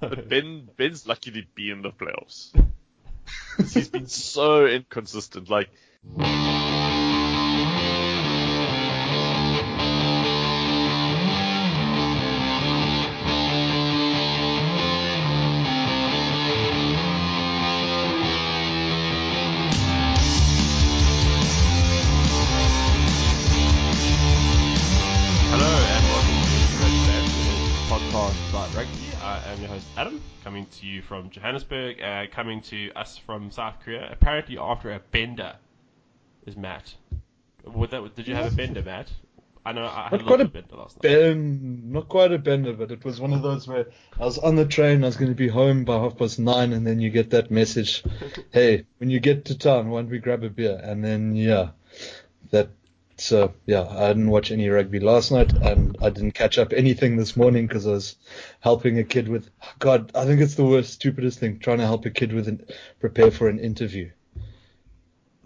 But Ben Ben's lucky to be in the playoffs. He's been so inconsistent. Like to you from Johannesburg, uh, coming to us from South Korea. Apparently, after a bender, is Matt. Would that, did you have a bender, Matt? I know I had a Not quite little a bender last night. Not quite a bender, but it was one of those where I was on the train, I was going to be home by half past nine, and then you get that message, hey, when you get to town, why don't we grab a beer? And then, yeah, that, so, yeah, I didn't watch any rugby last night, and I didn't catch up anything this morning because I was helping a kid with, God, I think it's the worst, stupidest thing, trying to help a kid with an, prepare for an interview.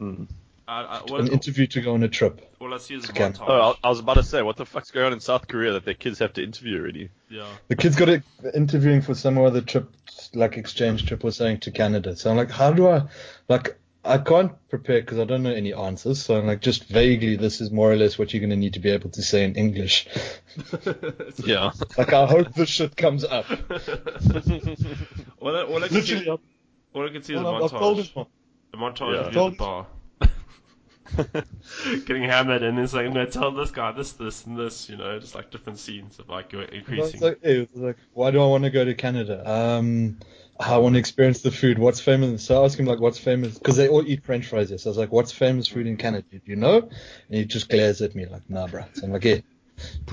mm. I, I, An what, interview to go on a trip. all I see is a Scam. montage. oh, I, I was about to say, what the fuck's going on in South Korea that their kids have to interview already? yeah. The kid's got it interviewing for some other trip, like exchange trip or something to Canada. So I'm like, how do I, like, I can't prepare because I don't know any answers. So I'm like, just vaguely, this is more or less what you're going to need to be able to say in English. Yeah. Like, I hope this shit comes up. all, I, all, I can Literally, see, I've, all I can see is a I've, I've told his montage. mom. A montage Yeah. of you at the bar. Getting hammered and it's like, no, tell this guy this, this, and this, you know, just like different scenes of like you're increasing. like, hey, like, why do I want to go to Canada? Um, I want to experience the food. What's famous? So I asked him like, what's famous? Because they all eat French fries. Here. So I was like, what's famous food in Canada? Do you know? And he just glares at me like, nah, bro. So I'm like, yeah.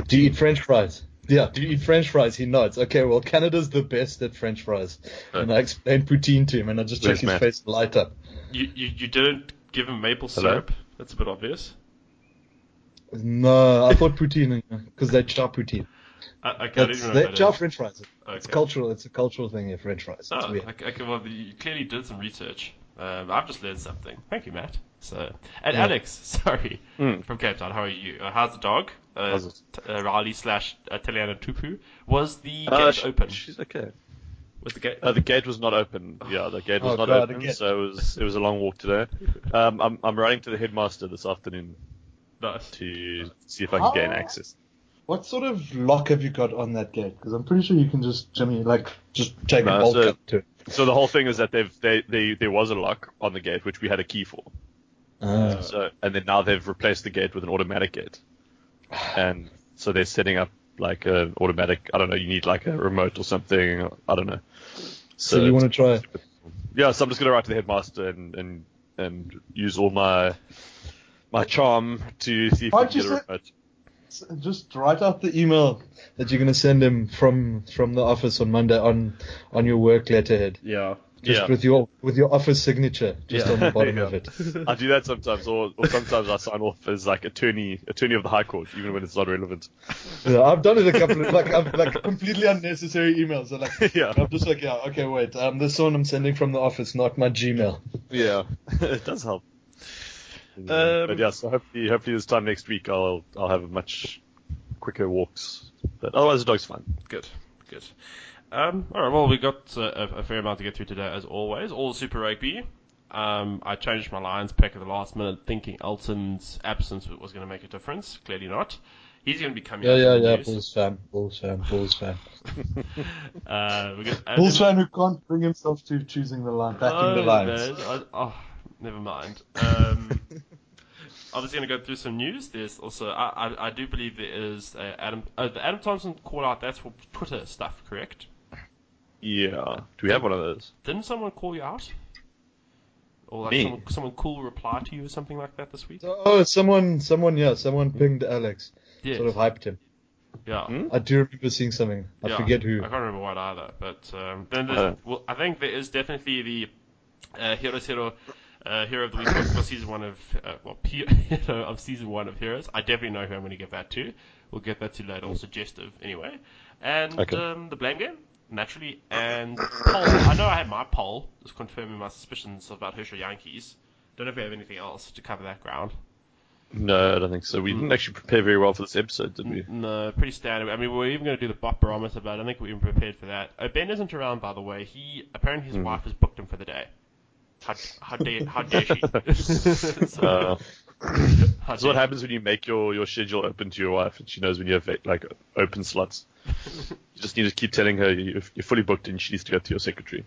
Do you eat French fries? Yeah. Do you eat French fries? He nods. Okay, well, Canada's the best at French fries. Uh. And I explained poutine to him, and I just check his Matt? face light up. You, you, you didn't give him maple Hello? syrup. That's a bit obvious. No, I thought poutine because they chop poutine. I, I can't That's, even know that chop. French fries. It's cultural. It's a cultural thing here. French fries. It's Oh, weird. okay, okay, well, you clearly did some research. Um, I've just learned something. Thank you, Matt. So, and Yeah. Alex, sorry, Mm. from Cape Town. How are you? Uh, how's the dog? Uh, How's it? t- uh, Riley slash Italiana Tupu. Was the Uh, gate sh- open? She's okay. Was the gate? Uh, the gate was not open. Yeah, the gate was Oh, not God, open, so it was it was a long walk today. Um, I'm I'm running to the headmaster this afternoon nice. to see if I can gain access. What sort of lock have you got on that gate? Because I'm pretty sure you can just, Jimmy, like, just take No, a bolt so- to it. So the whole thing is that they've they, they there was a lock on the gate which we had a key for. Ah. So and then now they've replaced the gate with an automatic gate, and so they're setting up like an automatic. I don't know. You need like a remote or something. I don't know. so you want to try? Yeah, so I'm just gonna write to the headmaster and and and use all my my charm to see if Why'd can get a say- remote. Just write out the email that you're going to send him from from the office on Monday on on your work letterhead, Yeah. just Yeah. with your with your office signature, just Yeah. on the bottom Yeah. of it. I do that sometimes, or, or sometimes I sign off as like attorney attorney of the High Court, even when it's not relevant. Yeah, I've done it a couple of like I've like completely unnecessary emails. So like yeah, I'm just like, yeah, okay, wait, um, this one I'm sending from the office, not my Gmail. yeah, it does help. Um, but yeah, so hopefully, hopefully this time next week I'll I'll have much quicker walks. But otherwise the dog's fine. Good. Good. Um, all right. Well, we got uh, a, a fair amount to get through today, as always. All Super Rugby. Um, I changed my Lions pick at the last minute, thinking Elton's absence was going to make a difference. Clearly not. He's going to be coming Yeah, yeah, in yeah. news. Bulls fan, Bulls fan, Bulls fan. Uh, we got, Bulls fan who can't bring himself to choosing the line, backing oh, the Lions. man, I, oh, never mind. Um, obviously going to go through some news. There's also, I, I, I do believe there is a Adam, uh, the Adam Thompson call out. That's for Twitter stuff, correct? Yeah. Do we have one of those? Didn't someone call you out? Or like Me? someone, someone cool reply to you or something like that this week? Oh, someone, someone, yeah, someone pinged Alex, Yes. sort of hyped him. Yeah. Hmm? I do remember seeing something. I Yeah, forget who. I can't remember what either. But um, then there's, Uh. well, I think there is definitely the uh, Hero Hero uh, Hero of the Week for, season one of uh, well Hero of season one of Heroes. I definitely know who I'm going to give that to. We'll get that to later. Or suggestive anyway. And Okay. um, the blame game naturally. And poll. I know I had my poll, just confirming my suspicions about Herschel Jantjies. Don't know if we have anything else to cover that ground. No, I don't think so. We didn't actually prepare very well for this episode, did we? No, pretty standard. I mean, we are even going to do the bot barometer, but I don't think we even prepared for that. Uh, ben isn't around, by the way. He apparently his wife has booked him for the day. How, how dare how dare she? So, Uh, how that's what happens when you make your, your schedule open to your wife and she knows when you have like open slots. You just need to keep telling her you- you're fully booked and she needs to go to your secretary.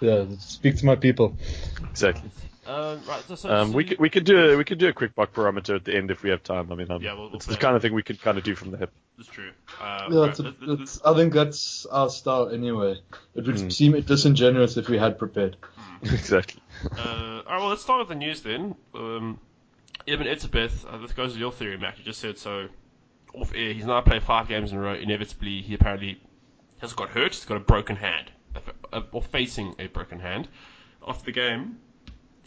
Yeah, speak to my people. Exactly. Um, right, so, so, Um, so we you- could we could do a we could do a quick buck barometer at the end if we have time. I mean, um, Yeah, we'll- we'll it's the play kind of thing we could kind of do from the hip. It's true. Uh, Yeah, right, it's a, let- let- it's, I think that's our style anyway. It would Mm. seem disingenuous if we had prepared. exactly. Uh, all right, well, let's start with the news then. Um, Eben Etzebeth, uh, this goes with your theory, Mac. You just said so off air. He's now played five games in a row. Inevitably, he apparently has got hurt. He's got a broken hand, uh, or facing a broken hand. Off the game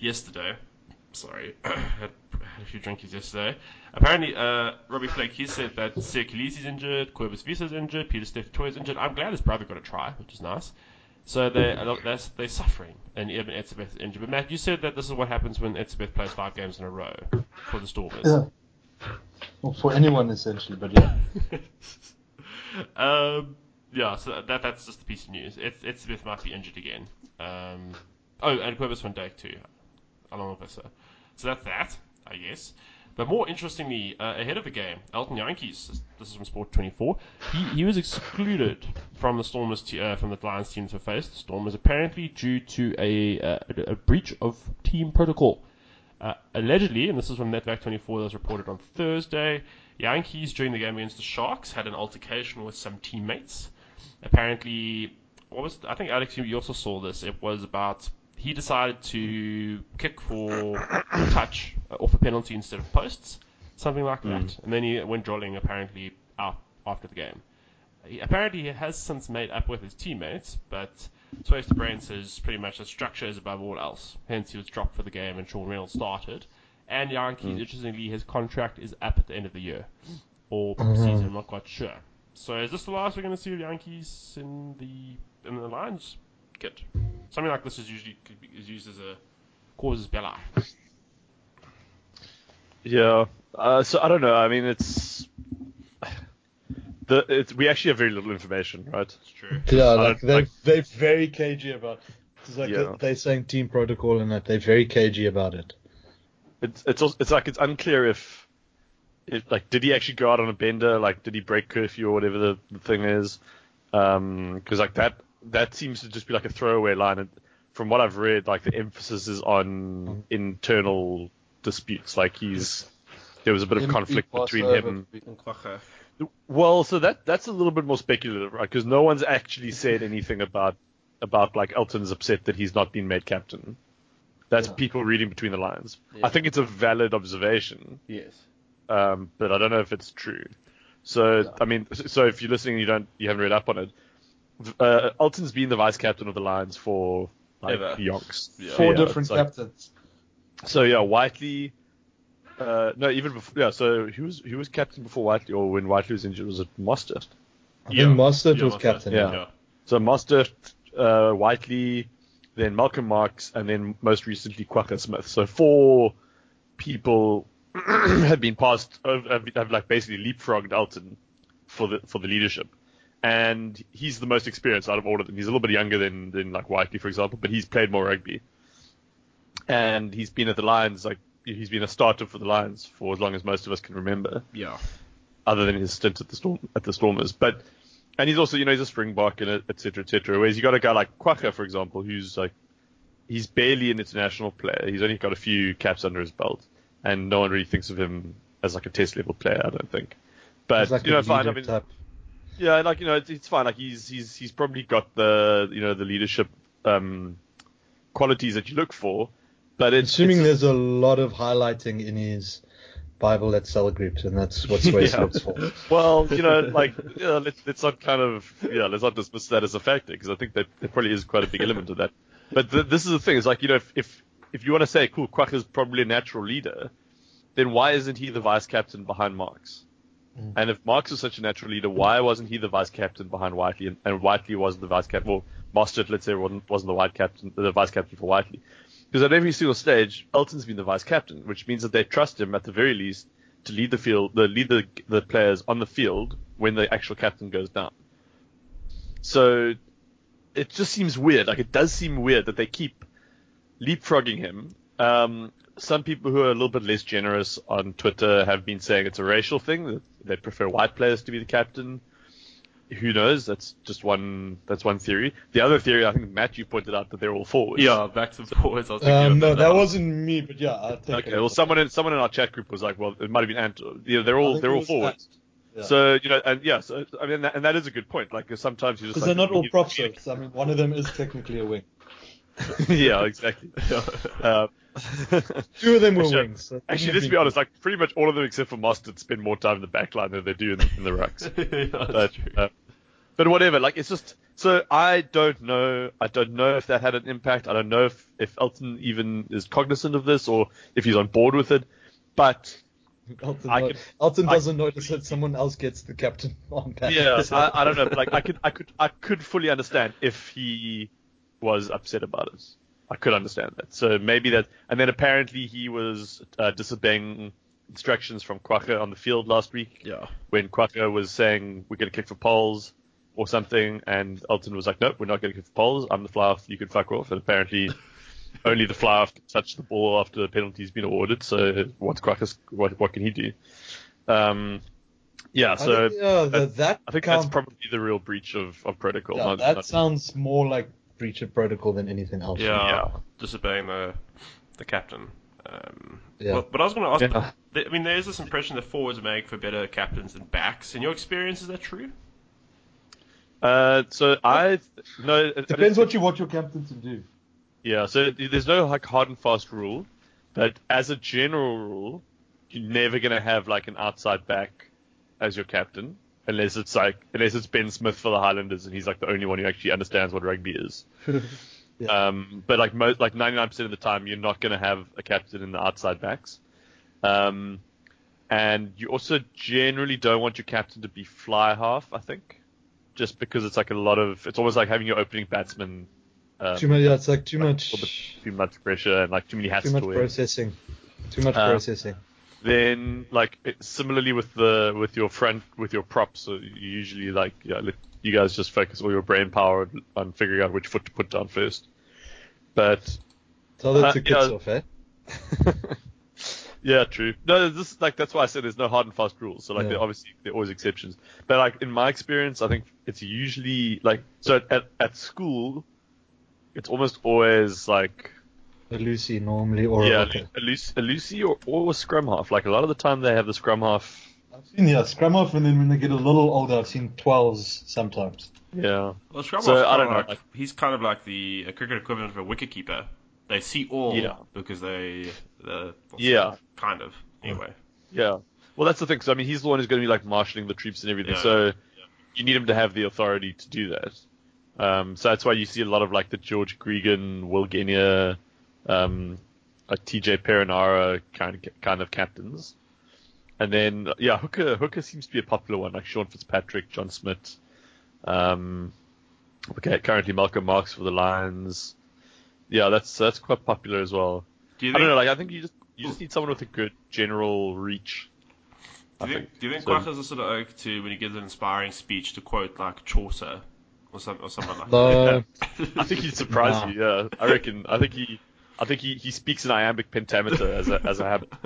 yesterday, sorry, had, had a few drinkies yesterday. Apparently, uh, Robbie Fleck, he said that Circulese is injured, Corvus Visa's injured, Peter Steph Toy is injured. I'm glad his brother got a try, which is nice. So they they're, they're suffering, and Eben Etzebeth is injured. But Matt, you said that this is what happens when Etzebeth plays five games in a row for the Stormers. Yeah. Well, for anyone essentially, but yeah. um, yeah, so that that's just a piece of news. Etz, Etzebeth might be injured again. Um, oh, and Kobus van Dyk too, along with Visser. So that's that, I guess. But more interestingly, uh, ahead of the game, Elton Jantjies, this is from Sport 24, he, he was excluded from the Stormers uh, from the Lions team to face the Stormers apparently due to a, uh, a, breach of team protocol. Uh, allegedly, and this is from Netwerk 24 that was reported on Thursday, Jantjies during the game against the Sharks had an altercation with some teammates. Apparently, what was I think Alex, you also saw this. It was about he decided to kick for touch off a penalty instead of posts, something like that, mm. and then he went drilling apparently out after the game. He, apparently, he has since made up with his teammates, but Swys de Bruin says pretty much that structure is above all else. Hence, he was dropped for the game and Shaun Reynolds started. And Jantjies, mm. interestingly, his contract is up at the end of the year or mm-hmm. season. I'm not quite sure. So, is this the last we're going to see of Jantjies in the in the Lions kit? Something like this is usually could be- is used as a causes belli. Yeah. Uh, so I don't know. I mean, it's the it's, we actually have very little information, right? It's true. Yeah, like they like- they're very cagey about. It's like Yeah. they're saying team protocol and that they're very cagey about it. It's it's also, it's like it's unclear if if like did he actually go out on a bender? Like did he break curfew or whatever the, the thing is? Because like that that seems to just be like a throwaway line. And from what I've read, like the emphasis is on internal disputes. Like he's there was a bit of conflict between him. Well, so that that's a little bit more speculative, right? Because no one's actually said anything about about like Elton's upset that he's not been made captain. That's Yeah. people reading between the lines. Yeah. I think it's a valid observation, Yes. um, but I don't know if it's true. So. I mean, so- so if you're listening, and you don't, you haven't read up on it. Uh, Elton's been the vice captain of the Lions for like Ever. yonks. Yeah. Four Yeah, different it's like- captains. so yeah, Whiteley. Uh, no, even before. Yeah, so who was who was captain before Whiteley, or when Whiteley was injured? Was it Mostert? I Yeah. think Mostert Yeah, was Mostert. captain. Yeah. Yeah. So Mostert, uh, Whiteley, then Malcolm Marx, and then most recently Kwagga Smith. So four people have been passed, have, have, have like basically leapfrogged Elton for the for the leadership. And he's the most experienced out of all of them. He's a little bit younger than than like Whiteley, for example, but he's played more rugby. And he's been at the Lions, like he's been a starter for the Lions for as long as most of us can remember Yeah. other than his stint at the Storm at the Stormers. But and he's also you know he's a Springbok and et cetera, et cetera. Whereas you got a guy like Kwagga, for example, who's like he's barely an international player. He's only got a few caps under his belt, and no one really thinks of him as like a test level player. I don't think. But like you know, fine. I mean, type. Yeah, like you know, it's, it's fine. Like he's he's he's probably got the you know the leadership um, qualities that you look for. But it's Assuming it's, there's a lot of highlighting in his Bible at cell groups, and that's what Swys Yeah. looks for. Well, you know, like yeah, let's, let's not kind of yeah, let's not dismiss that as a factor because I think that there probably is quite a big element of that. But th- this is the thing: is like you know, if if, if you want to say, cool, Kwagga's probably a natural leader, then why isn't he the vice captain behind Marx? Mm. And if Marx is such a natural leader, why wasn't he the vice captain behind Whiteley? And, and Whiteley wasn't the vice captain. Well, Mostert, let's say, wasn't, wasn't the white captain, the vice captain for Whiteley. Because at every single stage, Elton's been the vice captain, which means that they trust him at the very least to lead the field, the lead the, the players on the field when the actual captain goes down. So it just seems weird. Like it does seem weird that they keep leapfrogging him. Um, some people who are a little bit less generous on Twitter have been saying it's a racial thing that they prefer white players to be the captain. Who knows? That's just one. That's one theory. The other theory, I think Matt, you pointed out that they're all forwards. Yeah, back to forwards. I was Um, no, that that wasn't me, but yeah, I'll take Okay. it. Well, someone in someone in our chat group was like, well, it might have been Ant. Yeah, they're all they're all forwards. Ant, yeah. So you know, and yeah, so I mean, that, and that is a good point. Like sometimes you just Because like, they're not all you- prop shapes. I mean, one of them is technically a wing. yeah, exactly. Um, Two of them were Actually, wings. so Actually, let's be honest. Like pretty much all of them except for Mostert spend more time in the back line than they do in the, in the rucks. yeah, that's but, true. uh, but whatever. Like it's just so I don't know. I don't know if that had an impact. I don't know if if Elton even is cognizant of this or if he's on board with it. But Elton, I could- Elton doesn't notice that someone else gets the captain on that. yeah, I, I don't know. But like I could I could I could fully understand if he was upset about it. I could understand that. So maybe that. And then apparently he was uh, disobeying instructions from Kwagga on the field last week. yeah. when Kwagga was saying we're going to kick for poles or something, and Elton was like, nope, we're not going to kick for poles. I'm the fly off. You can fuck off. And apparently, only the fly off can touch the ball after the penalty's been awarded. So what's Kwagga's? What, what can he do? Um, yeah. I So think, yeah, the, that- that I think count- that's probably the real breach of, of protocol. yeah, not- that not- sounds more like breach of protocol than anything else. Yeah, Yeah. disobeying the the captain. Um, Yeah. But, but I was going to ask. Yeah. I mean, there's this impression that forwards make for better captains than backs. In your experience, is that true? Uh, so I no. it- Depends what you want your captain to do. Yeah, so there's no like hard and fast rule, but as a general rule, you're never gonna have like an outside back as your captain, unless it's like unless it's Ben Smith for the Highlanders and he's like the only one who actually understands what rugby is. Yeah. Um, but like most like 99% of the time, you're not gonna have a captain in the outside backs. Um, and you also generally don't want your captain to be fly half, I think, just because it's like a lot of it's almost like having your opening batsman. Um, too much. Yeah, it's like too like, much. a little bit too much pressure and like too many hats Too much to processing. Too much Uh, processing. Then like similarly with the with your front with your props, so you usually like yeah, you guys just focus all your brain power on figuring out which foot to put down first. But Tell that uh, to kids yeah. off, eh? yeah, true. No, this like that's why I said there's no hard and fast rules. So like Yeah. there obviously there are always exceptions. But like in my experience, I think it's usually like so at at school, it's almost always like A Lucy normally or yeah, a Rocker. a Lucy, a Lucy or, or a scrum half. Like a lot of the time they have the scrum half. I've seen yeah, scrum half, and then when they get a little older, I've seen twelves sometimes. Yeah. Well, Scrum So, Half's I kind don't of know, like, like- he's kind of like the a cricket equivalent of a wicketkeeper. They see all Yeah. because they the Yeah. kind of anyway. Yeah. Well, that's the thing. So I mean, he's the one who's going to be like marshalling the troops and everything. Yeah. So you need him to have the authority to do that. Um, so that's why you see a lot of like the George Gregan, Will Genia, um, like TJ Perenara kind of kind of captains. And then yeah, Hooker Hooker seems to be a popular one, like Sean Fitzpatrick, John Smit. Um, okay, currently Malcolm Marx for the Lions. Yeah, that's that's quite popular as well. Do you I think? don't know, like I think you just you just need someone with a good general reach. do I you think? Do you think So- Kwagga has a sort of oak to when he gives an inspiring speech to quote like Chaucer or some or someone like No, that? I think he'd surprise Nah. you. Yeah, I reckon. I think he, I think he, he speaks in iambic pentameter as a as a habit.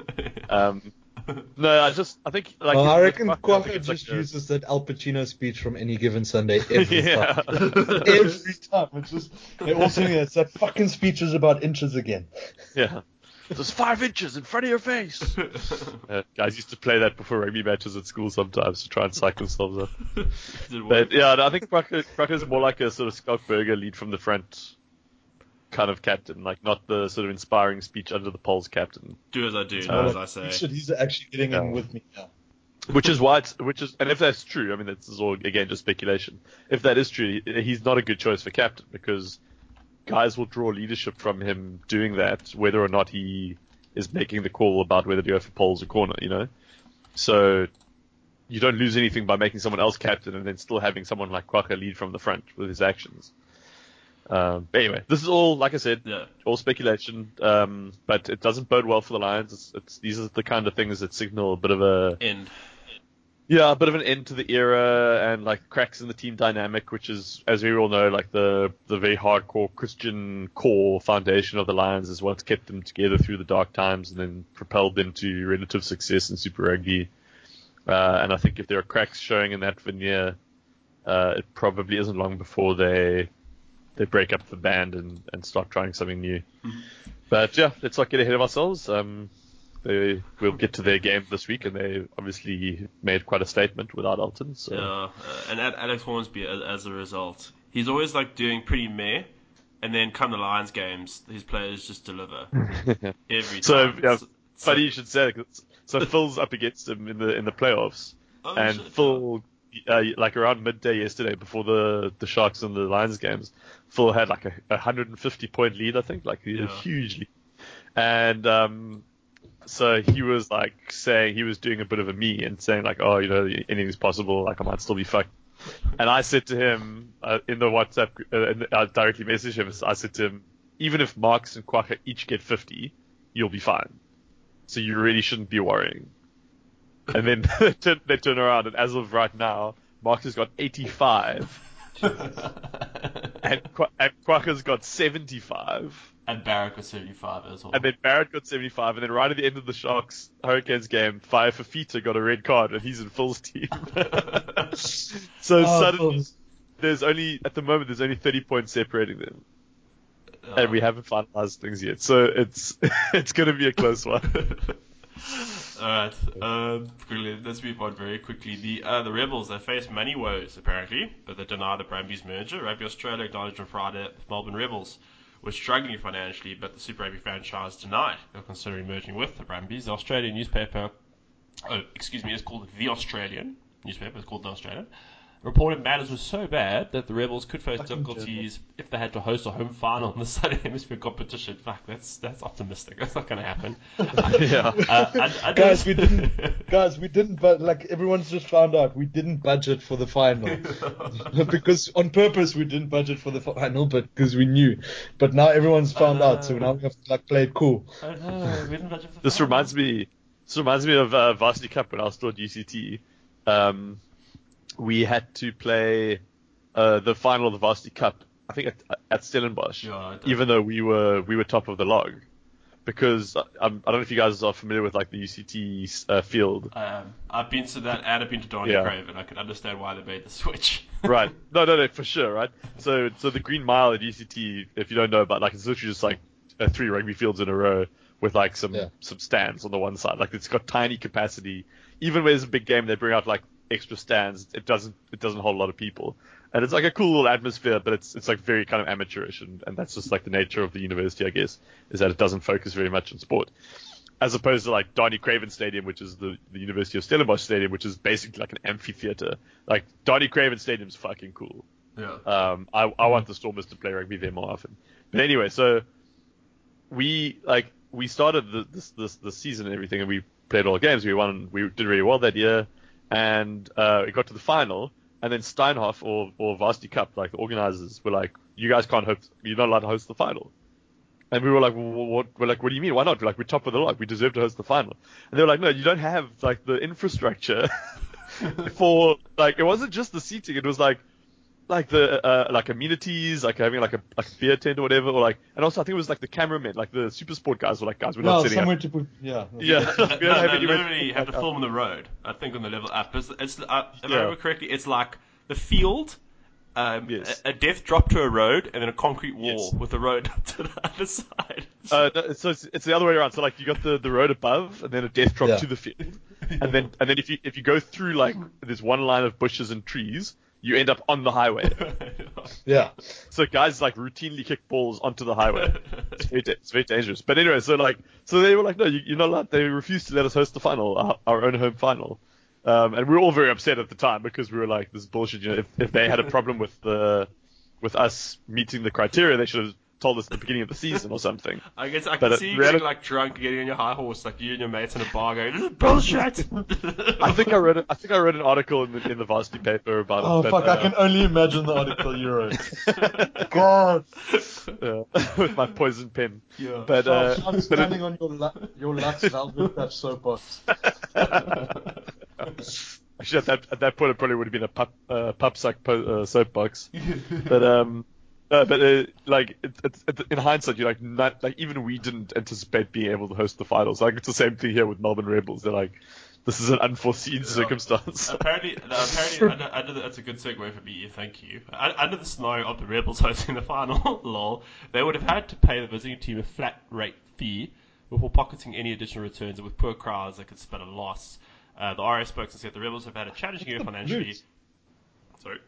Um, no, I just I think like well, I reckon Kwagga, I think Kwagga it's like just a- uses that Al Pacino speech from any given Sunday every Yeah. time. every time. It's just they all sing it. It's that fucking speech is about inches again. yeah. There's five inches in front of your face. Yeah, guys used to play that before rugby matches at school sometimes to try and psych themselves up. But yeah, no, I think Kwagga, Kwagga's more like a sort of Schalk Burger lead from the front kind of captain, like not the sort of inspiring speech under the poles captain. do as I do, Uh, not as I say. should- he's actually getting in with me now. Which is why it's, which is, and if that's true, I mean, this is all, again, just speculation. If that is true, he's not a good choice for captain because guys will draw leadership from him doing that, whether or not he is making the call about whether to go for poles or corner, you know? So, you don't lose anything by making someone else captain and then still having someone like Kwagga lead from the front with his actions. Um, but anyway, this is all, like I said, Yeah. all speculation. Um, but it doesn't bode well for the Lions. It's, it's these are the kind of things that signal a bit of a End. yeah, a bit of an end to the era and like cracks in the team dynamic, which is, as we all know, like the the very hardcore Christian core foundation of the Lions is what's kept them together through the dark times and then propelled them to relative success in Super Rugby. Uh, and I think if there are cracks showing in that veneer, uh, it probably isn't long before they they break up the band and, and start trying something new. But yeah, let's not get ahead of ourselves. Um, they will get to their game this week, and they obviously made quite a statement without Elton. So Yeah, uh, and Alex Hornsby, as, as a result, he's always like doing pretty meh, and then come the Lions games, his players just deliver every So, time. yeah, So- funny you should say. that. So Phil's up against him in the in the playoffs, Oh, and shit, Phil, uh, like around midday yesterday, before the the Sharks and the Lions games, Phil had like a, a 150 point lead, I think, like a Yeah. huge lead, and um, so he was like saying he was doing a bit of a me and saying like, oh, you know, anything's possible, like I might still be fucked. And I said to him uh, in the WhatsApp, uh, in the- I directly messaged him. I said to him, even if Marx and Kwagga each get 50, you'll be fine. So you really shouldn't be worrying. And then they turn, they turn around, and as of right now, Marx has got 85, and, Qu- and Kwagga's got 75. and Barrett got 75 as well. And then Barrett got 75, and then right at the end of the Sharks Hurricanes game, Vaea Fifita got a red card, and he's in Phil's team. so Oh, suddenly, Phil's- there's only at the moment there's only 30 points separating them, Uh, and we haven't finalized things yet. So it's it's going to be a close one. Alright, um, quickly, let's move on very quickly. The uh, the Rebels, they face many woes, apparently, but they deny the Brumbies merger. Rugby Australia acknowledged on Friday that the Melbourne Rebels were struggling financially, but the Super Rugby franchise denied they're considering merging with the Brumbies. The Australian newspaper, oh, excuse me, it's called The Australian newspaper, it's called The Australian, reported matters were so bad that the Rebels could face Fucking difficulties if they had to host a home final in the Southern Hemisphere competition. Fuck, that's that's optimistic. That's not going to happen. yeah. Uh, I, I guys, we didn't. Guys, we didn't. But like everyone's just found out, we didn't budget for the final because on purpose we didn't budget for the final, but because we knew. But now everyone's found out, so now we have to like play it cool. I know, we didn't budget for the This final. reminds me. This reminds me of uh, Varsity Cup when I was still at UCT. Um, we had to play uh, the final of the Varsity Cup. I think at, at Stellenbosch, Yeah, even though we were we were top of the log, because uh, I'm, I don't know if you guys are familiar with like the UCT uh, field. Um, I've been to that and I've been to Danie Yeah. Craven. I can understand why they made the switch. right. No, no, no, for sure, right? So, so the Green Mile at UCT, if you don't know about, like, it's literally just like uh, three rugby fields in a row with like some Yeah. some stands on the one side. Like, it's got tiny capacity. Even when there's a big game, they bring out like extra stands. It doesn't it doesn't hold a lot of people, and it's like a cool little atmosphere. But it's it's like very kind of amateurish, and, and that's just like the nature of the university, I guess, is that it doesn't focus very much on sport. As opposed to like Danie Craven Stadium, which is the, the University of Stellenbosch Stadium, which is basically like an amphitheater. Like Danie Craven Stadium's fucking cool. yeah. Um, I, I want the Stormers to play rugby there more often. But anyway, so we like we started the, this this this season and everything, and we played all the games. We won. We did really well that year, and uh, we got to the final. And then Steinhoff or or Varsity Cup, like the organizers, were like, "You guys can't host. You're not allowed to host the final." And we were like, well, what? We're like, what do you mean? Why not? We're like, we're top of the log. We deserve to host the final. And they were like, no, you don't have like the infrastructure for like. It wasn't just the seating. It was like like the uh, like amenities, like having like a like a beer tent or whatever, or like, and also I think it was like the cameramen, like the super sport guys were like, guys, we're not No, setting somewhere up. to put. Yeah. Yeah, we no, don't no, have they anywhere literally put have to back up. film on the road. I think on the level up. It's, it's uh, if I Yeah. remember correctly, it's like the field, um, Yes. a, a death drop to a road, and then a concrete wall Yes. with the road up to the other side. Uh, no, so it's, it's the other way around. So like you got the, the road above, and then a death drop Yeah. to the field, and then and then if you if you go through like there's one line of bushes and trees, you end up on the highway. Yeah. so guys like routinely kick balls onto the highway. It's very, da- it's very dangerous. But anyway, so like, so they were like, no, you, you're not allowed. They refused to let us host the final, our, our own home final. Um, and we were all very upset at the time because we were like, this is bullshit. You know, if, if they had a problem with the, with us meeting the criteria, they should have told us at the beginning of the season or something. I guess I But can it see you really- getting like drunk, getting on your high horse, like you and your mates in a bar, going, "This is bullshit." I think I read it. I think I read an article in the in the varsity paper about Oh it. but, fuck! uh, I can only imagine the article you wrote. God. uh, with my poison pen. Yeah. But uh, I'm but standing on your lu- your Lux Velvet Touch soapbox. Actually, at that at that point, it probably would have been a pup uh, pup suck po- uh, soapbox. but um, uh, but uh, like it, it, it, in hindsight, you're like not like even we didn't anticipate being able to host the finals. Like it's the same thing here with Melbourne Rebels. They're like, this is an unforeseen circumstance. apparently, no, apparently, under, under the, that's a good segue for me. Thank you. Under the scenario of the Rebels hosting the final, lol, they would have had to pay the visiting team a flat rate fee before pocketing any additional returns. And with poor crowds, they could split a loss. Uh, the RS spokesman said the Rebels have had a challenging year financially. Sorry.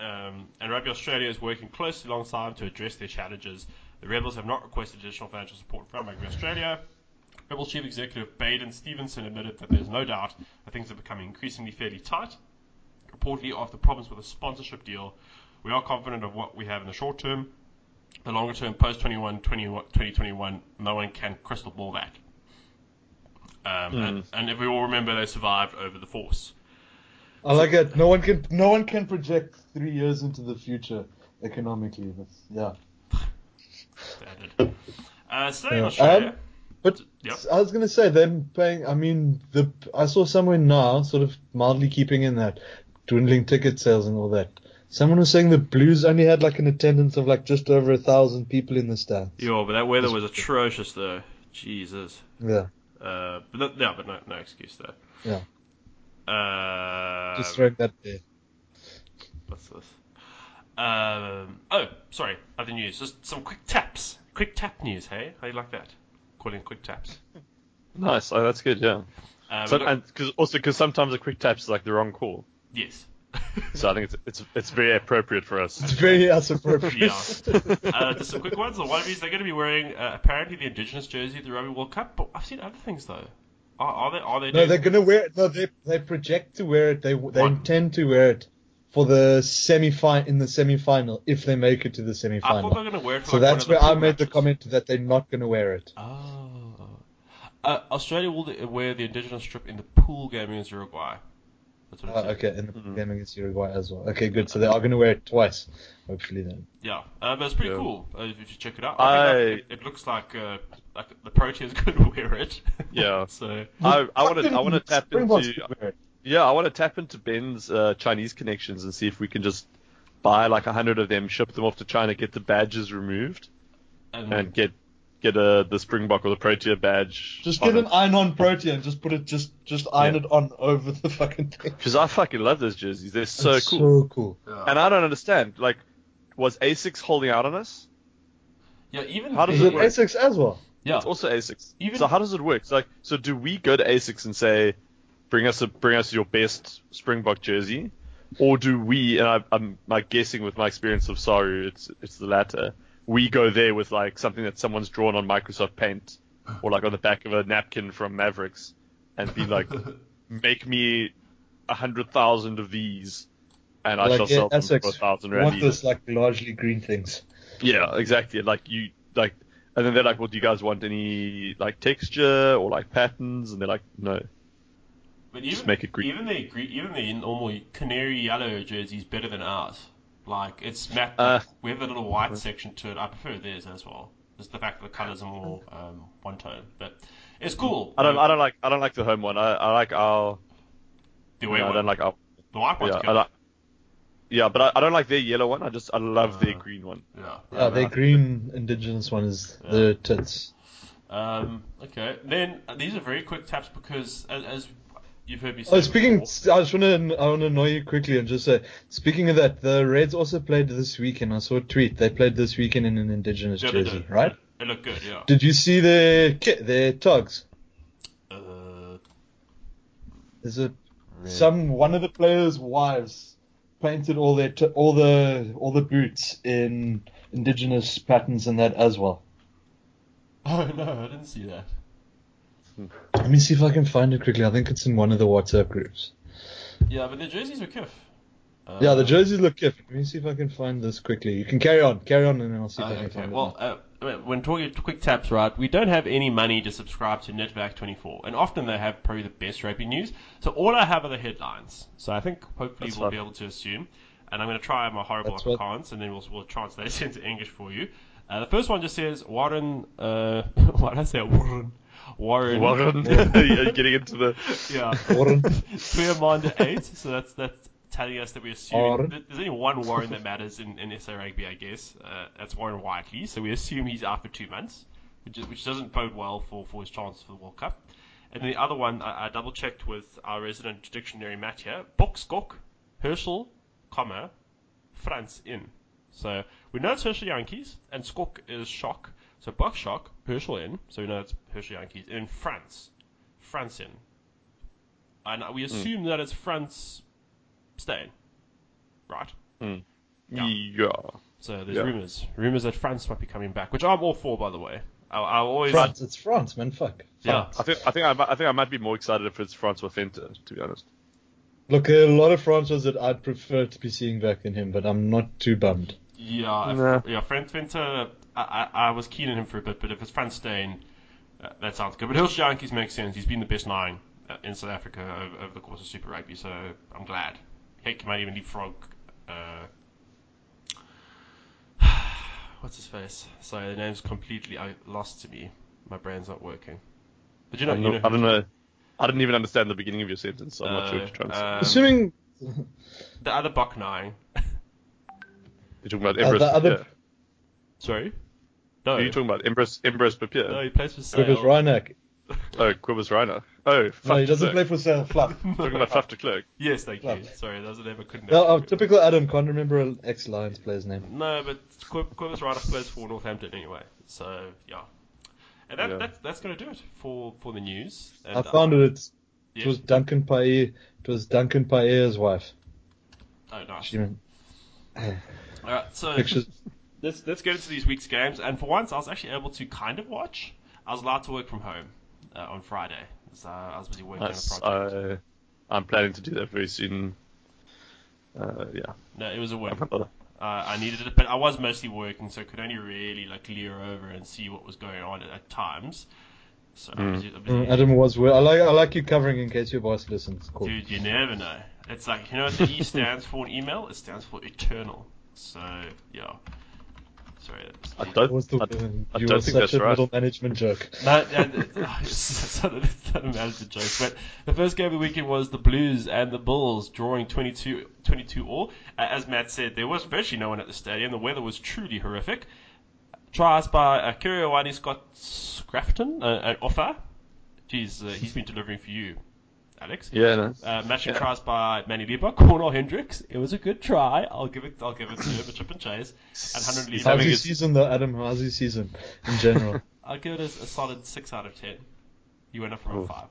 Um, and Rugby Australia is working closely alongside to address their challenges. The Rebels have not requested additional financial support from Rugby Australia. Rebels Chief Executive Baden Stephenson admitted that there's no doubt that things are becoming increasingly fairly tight. Reportedly, after problems with a sponsorship deal, we are confident of what we have in the short term. The longer term, post 21, 2021, no one can crystal ball that. Um, and, and if we all remember, they survived over the force. I like it. No one can no one can project three years into the future economically. That's, yeah. Uh, staying Yeah. Australia. Um, But Yep. I was gonna say them paying. I mean, the I saw somewhere now, sort of mildly keeping in that dwindling ticket sales and all that. Someone was saying the Blues only had like an attendance of like just over a thousand people in the stands. Yeah, but that weather was atrocious, though. Jesus. Yeah, Uh, but no, no, but no, no excuse there. yeah. Uh, Just throwing that there. what's this? Um, oh, sorry, other news. Just some quick taps. Quick tap news, hey? How you like that? Calling quick taps. nice. Oh, that's good. Yeah. Um, So, look- and cause, also because sometimes a quick tap is like the wrong call. yes. So I think it's it's it's very appropriate for us. It's very us appropriate. Yeah. uh, just some quick ones. The one of these, they're going to be wearing uh, apparently the Indigenous jersey at the Rugby World Cup. But I've seen other things though. Are, are they? Are they? No, doing- they're gonna wear it. No, they they project to wear it. They they What? intend to wear it for the semi in the semi final if they make it to the semi I thought they were final. going to wear it. For So like that's where I pool made the comment that they're not gonna wear it. Oh. Uh, Australia will wear the Indigenous strip in the pool game against Uruguay. That's what it Uh, okay, and the Mhm. game against Uruguay as well. Okay, good. So they are going to wear it twice, hopefully then. Yeah, uh, but it's pretty Yeah. cool uh, if you check it out. I- I think that it, it looks like uh, like the Proteas could wear it. Yeah. so I I want to I want to tap into could wear it. yeah I want to tap into Ben's uh, Chinese connections and see if we can just buy like a hundred of them, ship them off to China, get the badges removed, and, and get get a the Springbok or the Protea badge. Just get on an iron-on protein and just put it, just just iron Yeah. it on over the fucking thing. Because I fucking love those jerseys. They're so It's cool. So cool. yeah. And I don't understand. Like, was Asics holding out on us? yeah, even How does it it work? As well? Yeah, It's also Asics. Even- So how does it work? So like, so do we go to Asics and say, bring us a bring us your best Springbok jersey, or do we? And I, I'm like guessing with my experience of Saru, it's it's the latter. We go there with like something that someone's drawn on Microsoft Paint, or like on the back of a napkin from Mavericks, and be like, make me a hundred thousand of these, and I like shall sell them Essex, for a thousand rand. want each." this like largely green things. Yeah, exactly. Like you like, and then they're like, "Well, do you guys want any like texture or like patterns?" And they're like, "No." but just even make it green. even the even the normal canary yellow jersey is better than ours. Like it's matte. Uh, we have a little white section to it. I prefer theirs as well. Just the fact that the colours are more um, one tone, but it's cool. I don't. Uh, I don't like. I don't like the home one. I, I like our. the No, away I one. don't like our. the white one's Yeah, good. I like. Yeah, but I, I don't like their yellow one. I just I love their Uh, green one. yeah. Yeah, their green indigenous one is Yeah. the tits. Um, okay. Then uh, these are very quick taps because as, as you've heard me say. Oh, speaking, before- I just want to, I want to annoy you quickly and just say, speaking of that, the Reds also played this weekend. I saw a tweet. They played this weekend in an indigenous Yeah, jersey, did. right? It looked good. Yeah. Did you see their kit, their togs? Uh, Is it some one of the players' wives painted all their t- all the all the boots in indigenous patterns and that as well? Oh no, I didn't see that. Let me see if I can find it quickly. I think it's in one of the WhatsApp groups. Yeah, but the jerseys were kiff. Yeah, the Uh, jerseys look good. Let me see if I can find this quickly. You can carry on, carry on, and then I'll see if Uh, I can okay, find well, uh, when talking quick taps, right, we don't have any money to subscribe to Netwerk24, and often they have probably the best rugby news. So all I have are the headlines. So I think hopefully That's we'll be able to assume, and I'm going to try my horrible That's what- Afrikaans, and then we'll, we'll translate it into English for you. Uh, the first one just says Warren. Uh, why did I say Warren? Warren. Warren, you're getting into the. Yeah. Warren. Clearmond eight, so that's that's telling us that we assume that there's only one Warren that matters in, in SA rugby, I guess. Uh, that's Warren Whiteley, so we assume he's out for two months, which is, which doesn't bode well for, for his chances for the World Cup. And the other one, I, I double checked with our resident dictionary Matt here. Boxkok, Herschel, comma, France in. So we know it's Herschel Jantjies, and Skok is shock. So Box shock, Herschel in. So we know it's Herschel Jantjies. And in France, France in. And we assume that it's France staying. Right? Mm. Yeah. Yeah. So there's Yeah. rumors. Rumors that France might be coming back, which I'm all for, by the way. I, I always. France, it's France, man. Fuck. Yeah. I think I think I, might- I think I might be more excited if it's Francois Venter, to be honest. Look, there are a lot of Francois that I'd prefer to be seeing back than him, but I'm not too bummed. Yeah, if, Nah. yeah. Franz Winter, I, I, I was keen on him for a bit, but if it's Frans Steyn, uh, that sounds good. But Hills Jantjies makes sense. He's been the best nine uh, in South Africa over, over the course of Super Rugby, so I'm glad. Heck, he might even leapfrog. Uh, what's his face? Sorry, the name's completely uh, lost to me. My brain's not working. But you know, I don't, know, know, I don't know. I didn't even understand the beginning of your sentence, so I'm not sure what you're trying to say. um, Assuming the other Buck nine. You're talking about uh, Embrose the other Papier. Sorry. No. Are you talking about Embrose Embrose Papier? no, he plays for Quivers Sale. Reinach. Oh, Cobus Reinach. Oh, No, he doesn't play for Sale. Fluff. Talking about Fluff de Klerk. Yes, thank you. Sorry, that was a name I couldn't. No, oh, typical Adam. Can't remember an ex-Lions player's name. No, but Qu- Cobus Ryder plays for Northampton anyway. So yeah, and that, Yeah. that's that's gonna do it for for the news. And, I found it. It's, um, yeah. it was Duncan Pae. It was Duncan Pae's wife. Oh, nice. She meant All right, so pictures. let's let's get into these week's games. And for once, I was actually able to kind of watch. I was allowed to work from home uh, on Friday, so I was busy working Nice. on a project. I, I'm planning to do that very soon. Uh, yeah. no, it was a win. I'm Uh, I needed it, but I was mostly working, so I could only really like leer over and see what was going on at, at times. So I was, I was Mm, Adam was. Well, I like. I like you covering in case your boss listens. Cool. Dude, you never know. It's like you know what the E stands for in email? It stands for eternal. So yeah. Sorry. I don't, was the, I, uh, I you don't think such that's a right. middle management joke. No, no, no, it's not a, it's not a manager joke. But the first game of the weekend was the Blues and the Bulls drawing 22, 22 all. Uh, as Matt said, there was virtually no one at the stadium. The weather was truly horrific. Tries by uh, Kiriwani Scott Scrafton, uh, an offer. Jeez, uh, he's been delivering for you, Alex. Yeah, no. Uh, matching Yeah. tries by Manny Lieber, Cornal Hendricks. It was a good try. I'll give it. I'll give it to him. A chip and chase. And Hunter He's Lieber. How's having his his- season though, Adam? How's his season in general? I'll give it a, a solid six out of ten. He went up from a Oof. five.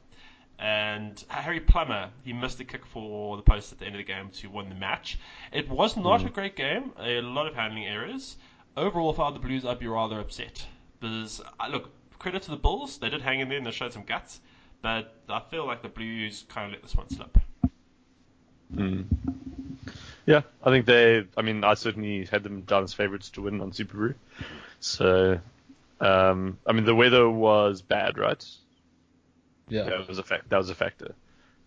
And Harry Plummer, he missed a kick for the post at the end of the game to win the match. It was not a great game. A lot of handling errors. Overall, if I were the Blues, I'd be rather upset. Because, uh, look, credit to the Bulls. They did hang in there and they showed some guts. But I feel like the Blues kind of let this one slip. Mm. Yeah, I think they. I mean, I certainly had them down as favourites to win on Superbru. So, um, I mean, the weather was bad, right? Yeah. That was a fact. That was a factor.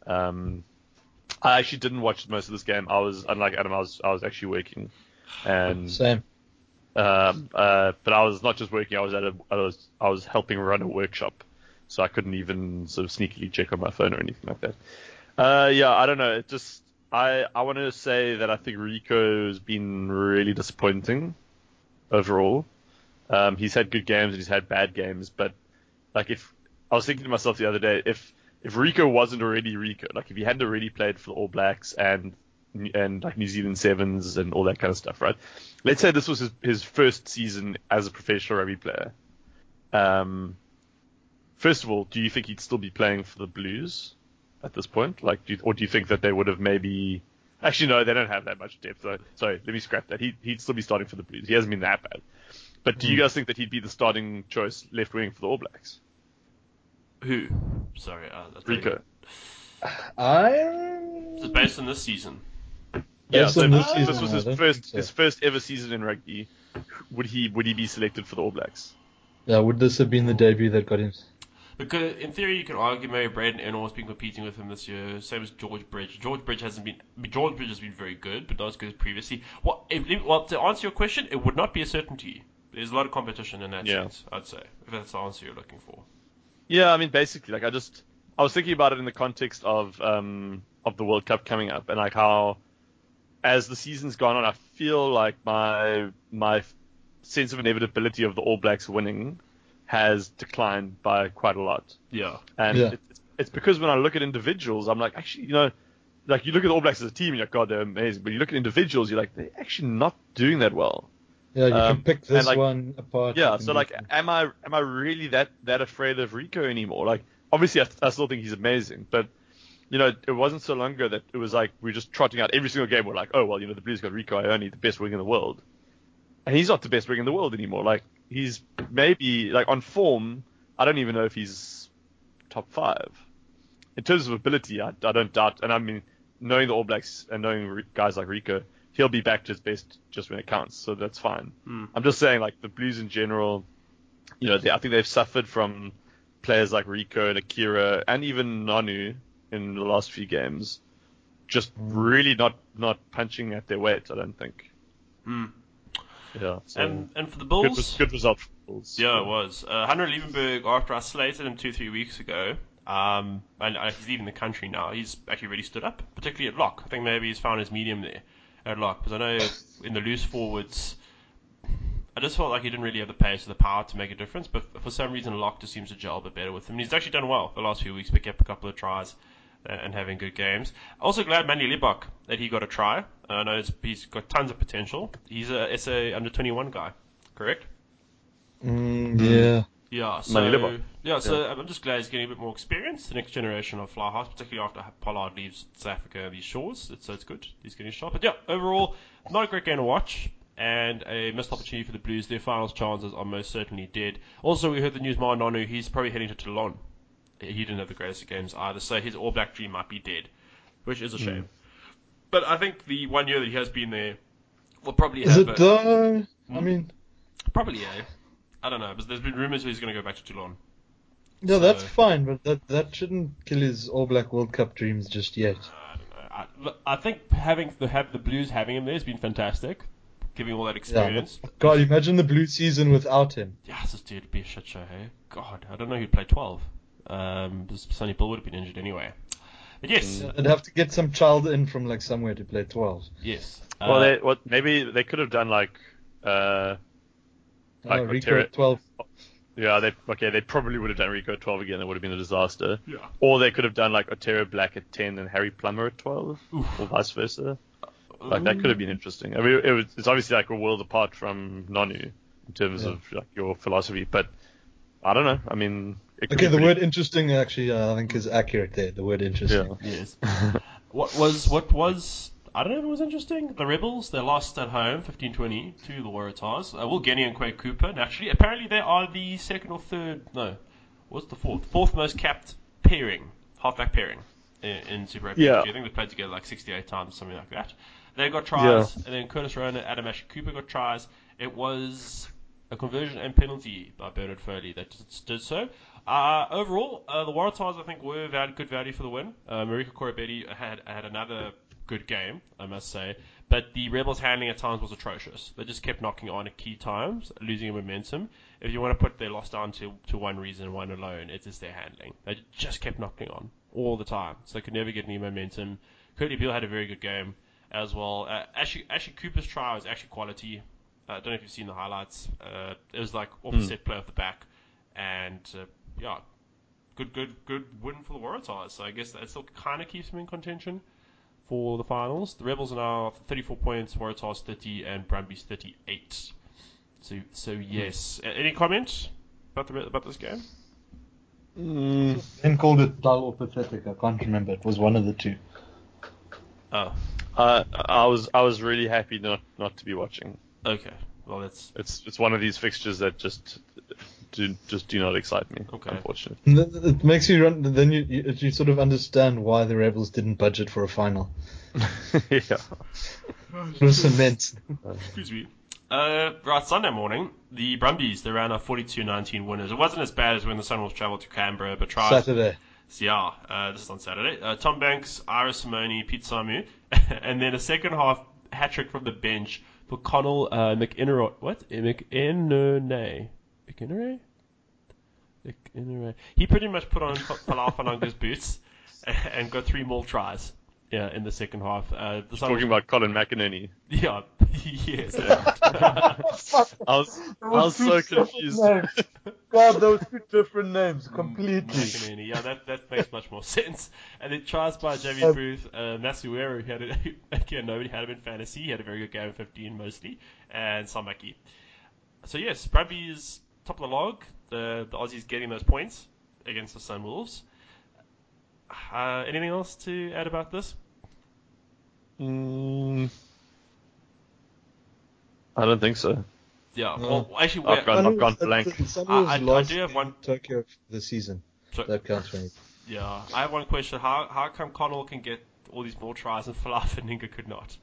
Um, I actually didn't watch most of this game. I was unlike Adam. I was I was actually working, and Same. um, uh, but I was not just working. I was at a I was I was helping run a workshop, so I couldn't even sort of sneakily check on my phone or anything like that. Uh, yeah, I don't know. It just I I want to say that I think Rieko's been really disappointing overall. Um, he's had good games and he's had bad games, but like if I was thinking to myself the other day, if if Rieko wasn't already Rieko, like if he hadn't already played for the All Blacks and and like New Zealand Sevens and all that kind of stuff, right? Let's say this was his, his first season as a professional rugby player. Um, first of all, do you think he'd still be playing for the Blues at this point? Like, do you, or do you think that they would have maybe? Actually, no, they don't have that much depth. So, sorry, let me scrap that. He, he'd still be starting for the Blues. He hasn't been that bad. But do you guys think that he'd be the starting choice left wing for the All Blacks? Who? Sorry, uh, that's Rieko. I. It's based on this season. Yeah, so on if this this, was his first so. his first ever season in rugby. Would he would he be selected for the All Blacks? Yeah, would this have been the debut that got him? Because in theory, you can argue maybe Braydon Ennor been competing with him this year. Same as George Bridge. George Bridge hasn't been. George Bridge has been very good, but not as good as previously. If, if- well, to answer your question, it would not be a certainty. There's a lot of competition in that Yeah. sense. I'd say if that's the answer you're looking for. Yeah, I mean, basically, like I just I was thinking about it in the context of um of the World Cup coming up and like how as the season's gone on, I feel like my my sense of inevitability of the All Blacks winning has declined by quite a lot. Yeah. And Yeah. it's, it's because when I look at individuals, I'm like, actually, you know, like you look at the All Blacks as a team, and you're like, God, they're amazing. But you look at individuals, you're like, they're actually not doing that well. Yeah, you Um, can pick and, this like- one apart. Yeah. So like, some- am I am I really that that afraid of Rieko anymore? Like, obviously, I, I still think he's amazing, but you know, it wasn't so long ago that it was like we were just trotting out every single game. We're like, oh well, you know, the Blues got Rieko Ioane, the best wing in the world, and he's not the best wing in the world anymore. Like, he's maybe like on form. I don't even know if he's top five in terms of ability. I, I don't doubt, and I mean, knowing the All Blacks and knowing guys like Rieko, he'll be back to his best just when it counts. So that's fine. Hmm. I'm just saying, like the Blues in general, you know, they, I think they've suffered from players like Rieko and Akira and even Nonu in the last few games, just really not not punching at their weight. I don't think. Hmm. Yeah. So And and for the good, Bulls, res- good result for the Bulls. Yeah, it was. Uh, Hanro Liebenberg, after I slated him two, three weeks ago, um, and uh, he's leaving the country now, he's actually really stood up, particularly at lock. I think maybe he's found his medium there at lock, because I know in the loose forwards, I just felt like he didn't really have the pace or the power to make a difference, but for some reason, lock just seems to gel a bit better with him. And he's actually done well the last few weeks, picked up a couple of tries. uh, And having good games. Also glad Manie Libbok that he got a try. I know it's, he's got tons of potential. He's a SA under 21 guy, correct? Mm, yeah. Yeah, so Manie Libbok. yeah, so I'm just glad he's getting a bit more experience. The next generation of fly halves, particularly after Pollard leaves South Africa and these shores, it's, so it's good. He's getting a shot. But yeah, overall, not a great game to watch, and a missed opportunity for the Blues. Their finals chances are most certainly dead. Also, we heard the news, Ma'a Nonu, he's probably heading to Toulon. He didn't have the greatest of games either, so his All Black dream might be dead, which is a shame. But I think the one year that he has been there will probably Is have it a- though? I Hmm? mean, probably yeah. I don't know, but there's been rumours that he's going to go back to Toulon. no, that's fine, but that that shouldn't kill his All Black World Cup dreams just yet. I don't know. I, look, I think having the have the Blues having him there has been fantastic, giving all that experience. Yeah, God, imagine the blue season without him. Yeah, this dude would be a shit show, hey? God, I don't know who'd play 12. Um, because Sonny Bill would have been injured anyway. But yes, They'd have to get some child in from like somewhere to play 12. yes. Well, Uh, they, what maybe they could have done like, uh, Like oh, Rieko Terry- at 12. yeah, they okay, they probably would have done Rieko at 12 again. It would have been a disaster. yeah. Or they could have done like Otere Black at 10 and Harry Plummer at 12, Oof. or vice versa. Like that could have been interesting. I mean, it was it's obviously like a world apart from Nonu in terms Yeah. of like your philosophy, but I don't know. I mean, it could Okay, the pretty- word interesting actually uh, I think is accurate there. The word interesting. Yeah. Yes. what was what was I don't know if it was interesting. The Rebels they lost at home 15-20 to the Waratahs. Uh, Will Genia and Quade Cooper naturally. Apparently they are the second or third. No, what's the fourth? Fourth most capped pairing, halfback pairing in, in Super Rugby. Yeah. I think they played together like 68 times, something like that. They got tries, and then Curtis Rona, Adam Ashley Cooper got tries. It was a conversion and penalty by Bernard Foley that did so. Uh, overall, uh, the Waratahs I think were val- good value for the win. Uh, Marika Koroibete had had another good game, I must say, but the Rebels' handling at times was atrocious. They just kept knocking on at key times, losing momentum. If you want to put their loss down to, to one reason, one alone, it's just their handling. They just kept knocking on all the time, so they could never get any momentum. Kurtley Beale had a very good game as well. Uh, actually, actually, Cooper's try was actually quality. Uh, I don't know if you've seen the highlights. Uh, it was like off the set play off the back, and uh, yeah, good, good, good win for the Waratahs. So I guess that still kind of keeps them in contention for the finals. The Rebels are now 34 points, Waratahs 30, and Brumbies 38. So, so yes. A- Any comments about the about this game? Mm, Then called it dull or pathetic. I can't remember. It was one of the two. Oh, uh, I was I was really happy not not to be watching. okay. Well, that's It's it's one of these fixtures that just do, just do not excite me. Okay. Unfortunately. It makes you run. Then you, you you sort of understand why the Rebels didn't budget for a final. yeah. It was cement. Excuse me. Uh, right, Sunday morning, the Brumbies, they ran a 42-19 winners. It wasn't as bad as when the Sunwolves travelled to Canberra, but tried. Saturday. Yeah, uh, this is on Saturday. Uh, Tom Banks, Irae Simone, Pete Samu, and then a second half hat trick from the bench for Connal uh, McInerney. What? McInerney. McInerney? McInerney. He pretty much put on Folau Fainga'a's boots and got three more tries. Yeah, in the second half. Uh, the Sun- Talking about Colin McInerney. yeah, yes. I was, I was so confused. God, those two different names completely. McInerney. Yeah, that, that makes much more sense. And it tries by Jamie Um, Booth, uh, Masuero, who had a, again, nobody had him in fantasy. He had a very good game of 15 mostly, and Samaki. So yes, Brumbies top of the log. The the Aussies getting those points against the Sunwolves. Uh, anything else to add about this? Mm, I don't think so. Yeah. No. Well, actually, I've we're- I've gone blank. Sunwolves I- I- I do have one- Tokyo for the season. So- That counts for me. yeah. I have one question. How how come Connal can get all these more tries and Folau Fainga'a could not?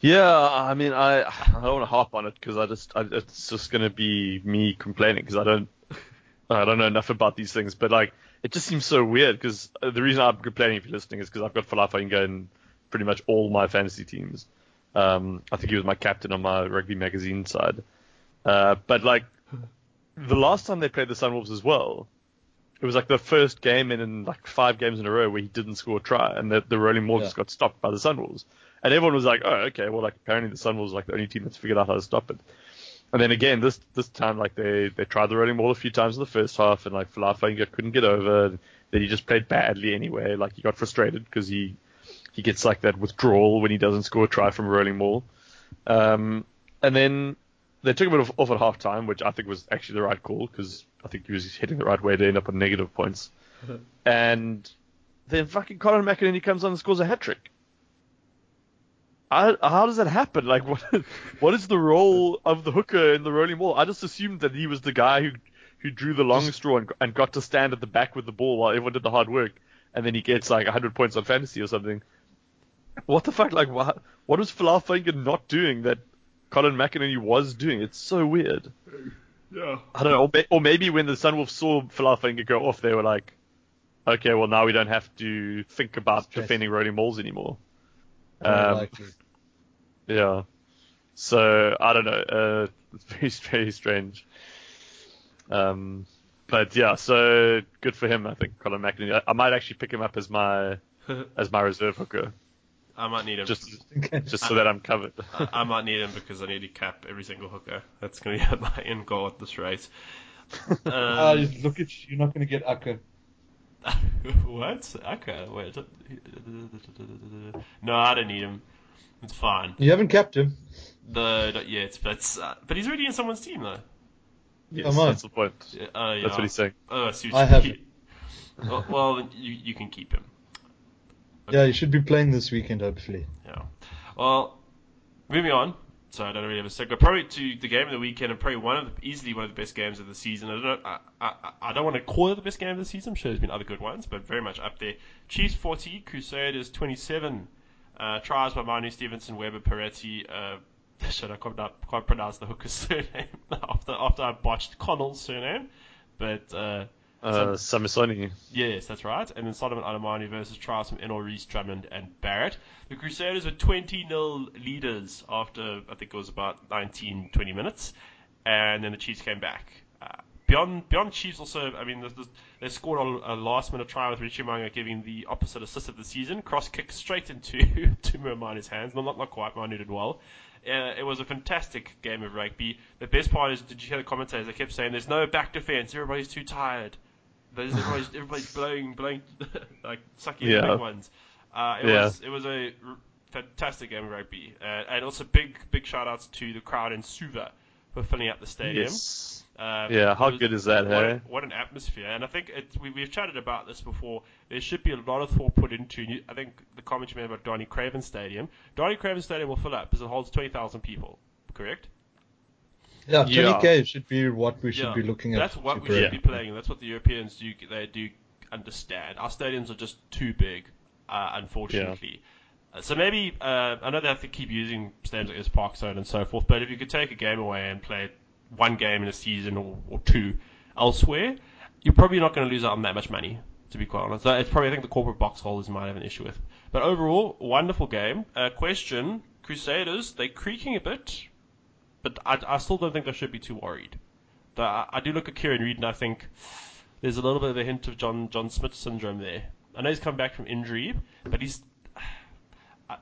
Yeah, I mean, I I don't want to harp on it because I just I, it's just gonna be me complaining because I don't I don't know enough about these things. But like, it just seems so weird because the reason I'm complaining if you're listening is because I've got Folau Fainga'a in pretty much all my fantasy teams. Um, I think he was my captain on my rugby magazine side. Uh, but like, the last time they played the Sunwolves as well, it was like the first game in, in like five games in a row where he didn't score a try, and the, the rolling Morgs Yeah. got stopped by the Sunwolves. And everyone was like, oh, okay, well, like apparently the Sun was like the only team that's figured out how to stop it. And then again, this this time, like they they tried the rolling ball a few times in the first half, and like Folau Fainga'a couldn't get over. And then he just played badly anyway. Like he got frustrated because he he gets like that withdrawal when he doesn't score a try from a rolling ball. Um, and then they took him off, off at half time, which I think was actually the right call because I think he was hitting the right way to end up on negative points. and then fucking Colin McInerney comes on and scores a hat trick. I, how does that happen? Like, what what is the role of the hooker in the rolling ball? I just assumed that he was the guy who who drew the long straw and, and got to stand at the back with the ball while everyone did the hard work, and then he gets like 100 points on fantasy or something. What the fuck? Like, what, what was Folau Fainga'a not doing that Colin McInerney was doing? It's so weird. Yeah. I don't know. Or, or maybe when the Sunwolves saw Folau Fainga'a go off, they were like, okay, well now we don't have to think about Stress. defending rolling balls anymore. Very Um, yeah. So I don't know. Uh, it's very, very strange. Um, but yeah, so good for him. I think Colin McInerney. I, I might actually pick him up as my as my reserve hooker, I might need him. just just so that I'm covered. I, I might need him because I need to cap every single hooker. That's going to be my end goal at this race. Um, look at you. You're not going to get Akka. what? Okay, wait. No, I don't need him. It's fine. You haven't kept him. The not yet, but uh, but he's already in someone's team though. yes, Come on. that's the point. Uh, yeah. That's what he's saying. Oh, I see I you have well, well, you you can keep him. Yeah, you should be playing this weekend, hopefully. Yeah. Well, moving on. So I don't really have a second. Probably to the game of the weekend, and probably one of the, easily one of the best games of the season. I don't know. I, I, I don't want to call it the best game of the season. I'm sure there's been other good ones, but very much up there. Chiefs 40, Crusaders 27. Uh, tries by Manu Stevenson, Weber, Peretti. Uh, shit, I can't, can't pronounce the hooker's surname after after I botched Connal's surname. But uh, Uh, Samisoni. Yes, that's right. And then Solomon Alaimalo versus Trials from Ennor Reece, Drummond, and Barrett. The Crusaders were 20 0 leaders after, I think it was about 19, 20 minutes. And then the Chiefs came back. Uh, beyond beyond Chiefs, also, I mean, the, the, they scored a, a last minute try with Richie Mo'unga giving the opposite assist of the season. Cross kick straight into to Manu's hands. Not, not, not quite, Manu did well. Uh, it was a fantastic game of rugby. The best part is, did you hear the commentators? They kept saying, "There's no back defense. Everybody's too tired." There's everybody's, everybody's blowing, blowing, like sucking Yeah. the big ones. Uh, it Yeah. was it was a r- fantastic game of rugby, uh, and also big big shout outs to the crowd in Suva for filling up the stadium. Yes. Uh, Yeah, how was- good is that, what, hey? what an atmosphere! And I think it, we, we've chatted about this before. There should be a lot of thought put into. I think the comment you made about Danie Craven Stadium. Danie Craven Stadium will fill up because it holds twenty thousand people. Correct? Yeah, Yeah. 20k should be what we should Yeah, be looking at. That's what we should Eight. be playing. That's what the Europeans do. They do understand. Our stadiums are just too big, uh, unfortunately. Uh, So maybe uh, I know they have to keep using stadiums like this Park Zone and so forth. But if you could take a game away and play one game in a season or, or two elsewhere, you're probably not going to lose out on that much money. To be quite honest, so it's probably I think the corporate box holders might have an issue with. But overall, wonderful game. Uh, question: Crusaders they creaking a bit, but I, I still don't think they should be too worried. But I, I do look at Kieran Read and I think there's a little bit of a hint of John John Smit syndrome there. I know he's come back from injury, but he's. I-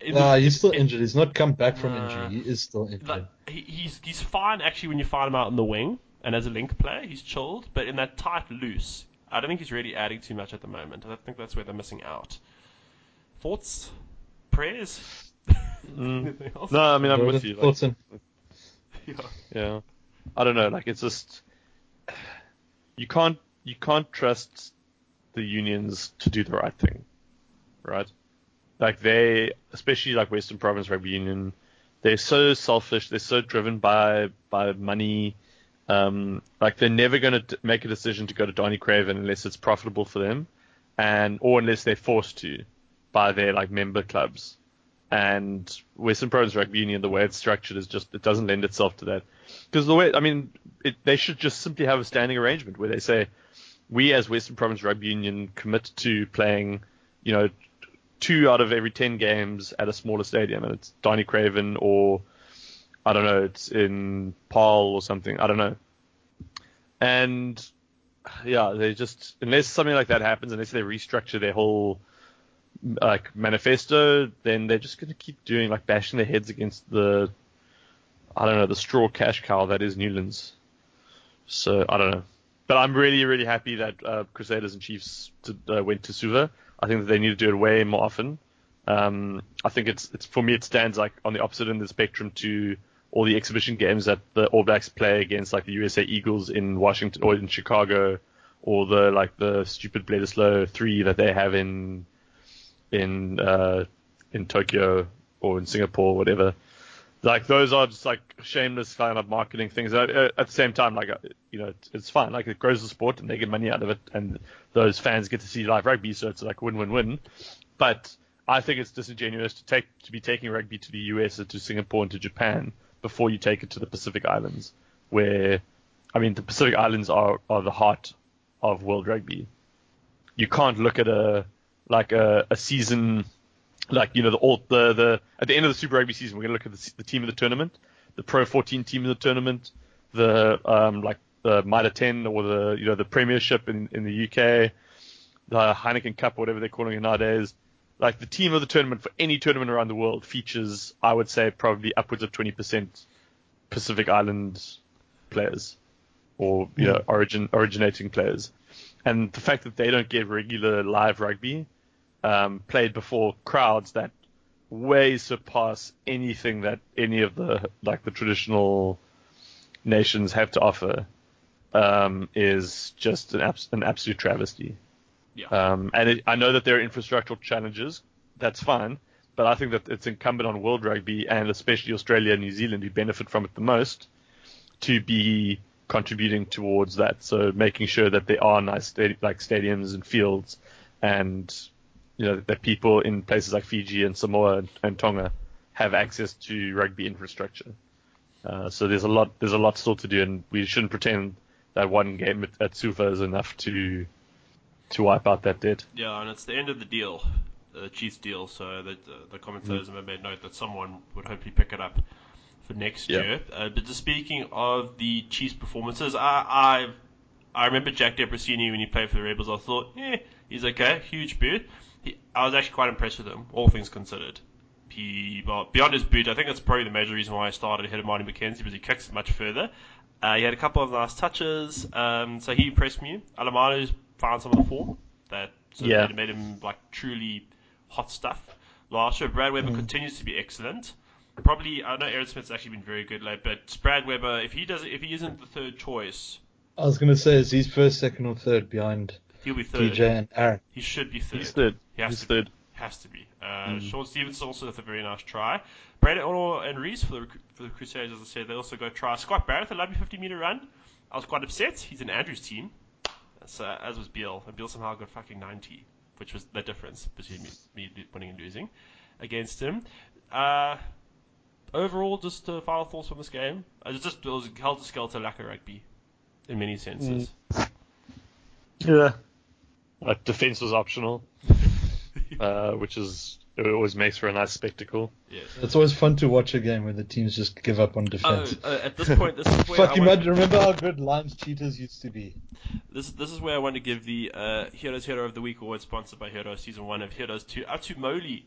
in Nah, the- he's still in- injured. He's not come back from Nah. injury. He is still injured. like, he, he's he's fine actually when you find him out in the wing and as a link player, he's chilled. But in that tight loose, I don't think he's really adding too much at the moment. I think that's where they're missing out. Thoughts, prayers. Mm. No, I mean I'm with you. Like, thoughts on- Yeah. yeah, I don't know. Like it's just you can't you can't trust the unions to do the right thing, right? Like they, especially like Western Province Rugby Union, they're so selfish. They're so driven by by money. Um, like they're never going to make a decision to go to Danie Craven unless it's profitable for them, and or unless they're forced to by their like member clubs. And Western Province Rugby Union, the way it's structured, is just it doesn't lend itself to that. Because the way, I mean, it, they should just simply have a standing arrangement where they say, we as Western Province Rugby Union commit to playing, you know, two out of every ten games at a smaller stadium, and it's Danie Craven or I don't know, it's in Paul or something. I don't know. And yeah, they just unless something like that happens, unless they restructure their whole like manifesto, then they're just gonna keep doing like bashing their heads against the I don't know the straw cash cow that is Newlands. So I don't know, but I'm really really happy that uh, Crusaders and Chiefs to, uh, went to Suva. I think that they need to do it way more often. Um, I think it's it's for me it stands like on the opposite end of the spectrum to all the exhibition games that the All Blacks play against like the USA Eagles in Washington or in Chicago, or the like the stupid Bledisloe three that they have in in uh, in Tokyo or in Singapore, whatever. Like those are just like shameless kind of marketing things. Uh, At the same time, like uh, you know, it's, it's fine. Like it grows the sport and they get money out of it, and those fans get to see live rugby, so it's like win-win-win. But I think it's disingenuous to take to be taking rugby to the US or to Singapore and to Japan before you take it to the Pacific Islands, where I mean the Pacific Islands are are the heart of world rugby. You can't look at a like a, a season like you know the all the the at the end of the Super Rugby season we're gonna look at the, the team of the tournament, the Pro 14 team of the tournament, the um like the Mitre 10 or the you know the Premiership in in the UK, the Heineken Cup or whatever they're calling it nowadays. Like the team of the tournament for any tournament around the world features, I would say, probably upwards of 20% Pacific Island players, or you know, origin originating players, and the fact that they don't get regular live rugby um, played before crowds that way surpass anything that any of the like the traditional nations have to offer um, is just an, abs- an absolute travesty. Yeah. Um, and it, I know that there are infrastructural challenges. That's fine. But I think that it's incumbent on World Rugby and especially Australia and New Zealand who benefit from it the most to be contributing towards that. So making sure that there are nice stadi- like stadiums and fields and you know that people in places like Fiji and Samoa and, and Tonga have access to rugby infrastructure. Uh, so there's a lot there's a lot still to do, and we shouldn't pretend that one game at, at Suva is enough to to wipe out that debt. Yeah, and it's the end of the deal, the Chiefs deal. So the the, the commentators have made note that someone would hopefully pick it up for next Yeah. year. Uh, but just speaking of the Chiefs' performances, I I I remember Jack Debreczeni when he played for the Rebels. I thought, eh, he's okay, huge boot. He, I was actually quite impressed with him, all things considered. He, well, beyond his boot, I think that's probably the major reason why I started ahead of Marty McKenzie because he kicks much further. Uh, he had a couple of nice touches, um, so he impressed me. Alaimalo's found some of the form that sort of Yeah. made, made him like truly hot stuff last year. Brad Weber continues to be excellent. Probably, I know Aaron Smith's actually been very good late, but Brad Weber, if he does, if he isn't the third choice, I was going to say, is he first, second, or third behind he'll be third. DJ and Aaron? He should be third. He's third. He has He's to third. Has to be. Uh, Sean Stevens also with a very nice try. Braydon Ennor and Reece for the for the Crusaders, as I said, they also got a try. Scott Barrett, a lovely 50 meter run. I was quite upset. He's in Andrew's team, so, as was Beale. And Beale somehow got fucking 90, which was the difference between me, me winning and losing against him. Uh, overall, just uh, final thoughts from this game. Uh, it just it was helter skelter lack of rugby in many senses. Yeah. Like defense was optional, uh, which is it always makes for a nice spectacle. Yes. It's always fun to watch a game where the teams just give up on Oh, defense. uh, at this point, this is where Fuck, I you want- might remember how good Lions cheaters used to be. This this is where I want to give the uh, Heroes Hero of the Week award sponsored by Heroes Season 1 of Heroes 2 Atu Moli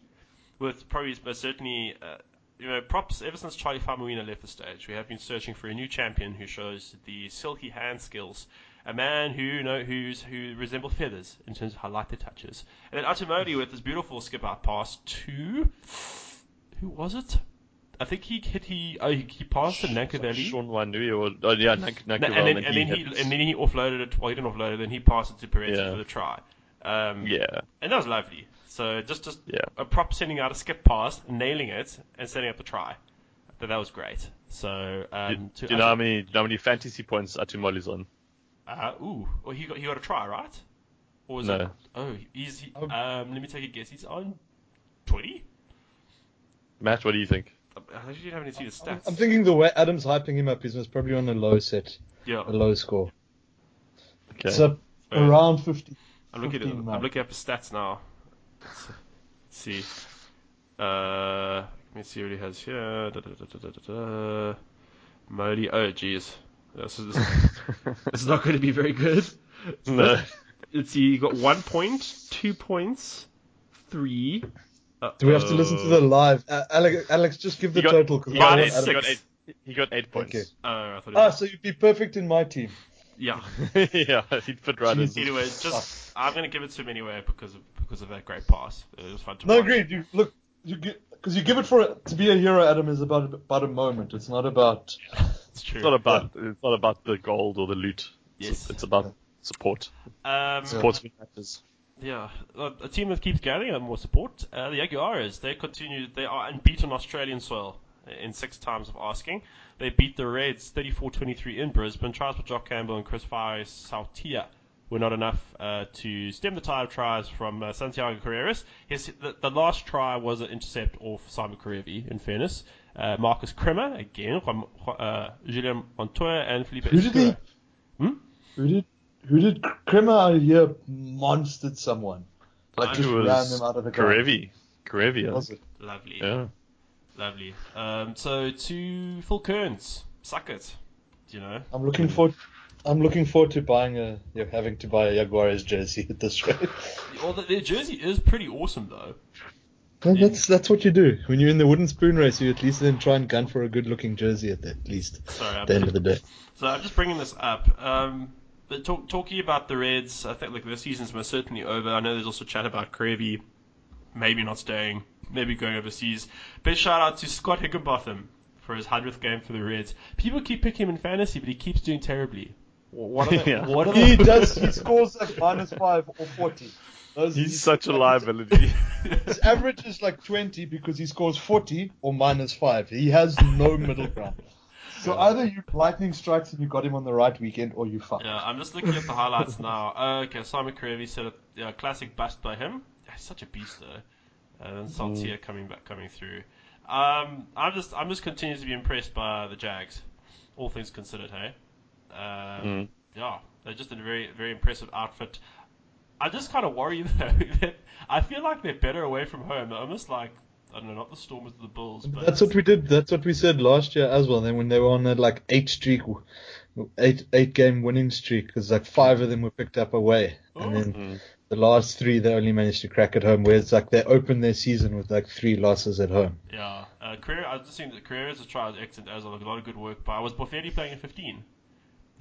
with probably but certainly uh, you know props ever since Charlie Faumuina left the stage we have been searching for a new champion who shows the silky hand skills a man who you know who's who resemble feathers in terms of how light their touches and then Atu Moli with his beautiful skip out pass to who was it I think he hit he oh, he, he passed to Nankavelli Sean Wainui or oh, yeah, Nank, Nankerville, and then, and then hit- he and then he offloaded it. Well, he didn't offload it. Then he passed it to Perez Yeah. for the try. Um, yeah, and that was lovely. So just just Yeah. a prop sending out a skip pass, nailing it, and setting up the try. That that was great. So do, um, to, do you know how many do you know how many fantasy points Atumoli's on? Uh, ooh, well he got he got a try right? Or was No. it? Oh, he's he, Um, um. Let me take a guess. He's on twenty. Matt, what do you think? I actually haven't seen his I'm, stats. I'm thinking the way Adam's hyping him up, he's most probably on a low set, yeah. a low score. Okay. It's up Uh, around 50. I'm looking at 15 I'm looking up his stats now. Let's, let's see. Uh, let me see what he has here. Da, da, da, da, da, da, da. Modi. Oh, jeez. This is this is not going to be very good. no. Let's see. You got one point, two points, three. Do we have to listen to the live? Uh, Alex, Alex, just give the He got, total. 'cause he got eight, Adam- he got eight. He got eight points. Okay. Oh, I Ah, was, so you'd be perfect in my team. yeah. yeah, he'd fit right in. Anyway, just I'm going to give it to him anyway because of because of that great pass. It was fun to No, watch. agreed. You look, you because you give it for to be a hero. Adam is about about a moment. It's not about. It's true. It's not about it's not about the gold or the loot. It's, Yes. it's about support. Um, Support matters. Yeah, a, a team that keeps gathering and more support. Uh, the Jaguares, they continue. They are unbeaten on Australian soil in six times of asking. They beat the Reds 34-23 in Brisbane. Tries for Jock Campbell and Chris Feauai-Sautia were not enough uh, to stem the tide of tries from uh, Santiago Carreras. His, the, the last try was an intercept off Simon Kerevi, in fairness. Uh, Marcus Kremer, again, Juan, uh, Julien Montoya, and Felipe Who did he? Hmm? Who did who did Kremer out here monstered someone? Like I just It ran them out of the ground. Kerevi. Kerevi. Was it? Lovely. Yeah. Lovely. Um, so to Phil Kearns, suck it. You know, I'm looking forward. I'm looking forward to buying a yeah, having to buy a Jaguars jersey at this rate. well, their jersey is pretty awesome though. Well, that's that's what you do when you're in the wooden spoon race. You at least then try and gun for a good looking jersey at the at least. Sorry, At the end of the day. So I'm just bringing this up. Um, but talk, talking about the Reds, I think like the season's most certainly over. I know there's also chat about Kerevi maybe not staying, maybe going overseas. Big shout out to Scott Higginbotham for his hundredth game for the Reds. People keep picking him in fantasy, but he keeps doing terribly. What are they? Yeah. What are He they? does. He scores like minus five or forty. Those, He's such a liability. His average is like 20 because he scores 40 or minus 5. He has no middle ground. So either you lightning strikes and you got him on the right weekend, or you fuck. Yeah, I'm just looking at the highlights now. Uh, okay, Simon Kerevi said a yeah, classic bust by him. He's such a beast though. And then Saltier coming back, coming through. Um, I'm just, I'm just continuing to be impressed by the Jags, all things considered. Hey, um, Mm. yeah, they're just a very, very impressive outfit. I just kind of worry though that I feel like they're better away from home. They're almost like I don't know, not the Stormers, the Bulls. But That's what we did. That's what we said last year as well. Then when they were on that like eight streak, eight eight game winning streak, because like five of them were picked up away, and then Mm. the last three they only managed to crack at home. Where it's like they opened their season with like three losses at home. Yeah, uh, career. I was just saying that career as a trial is excellent as well. Like a lot of good work. But I was Boffelli playing at 15.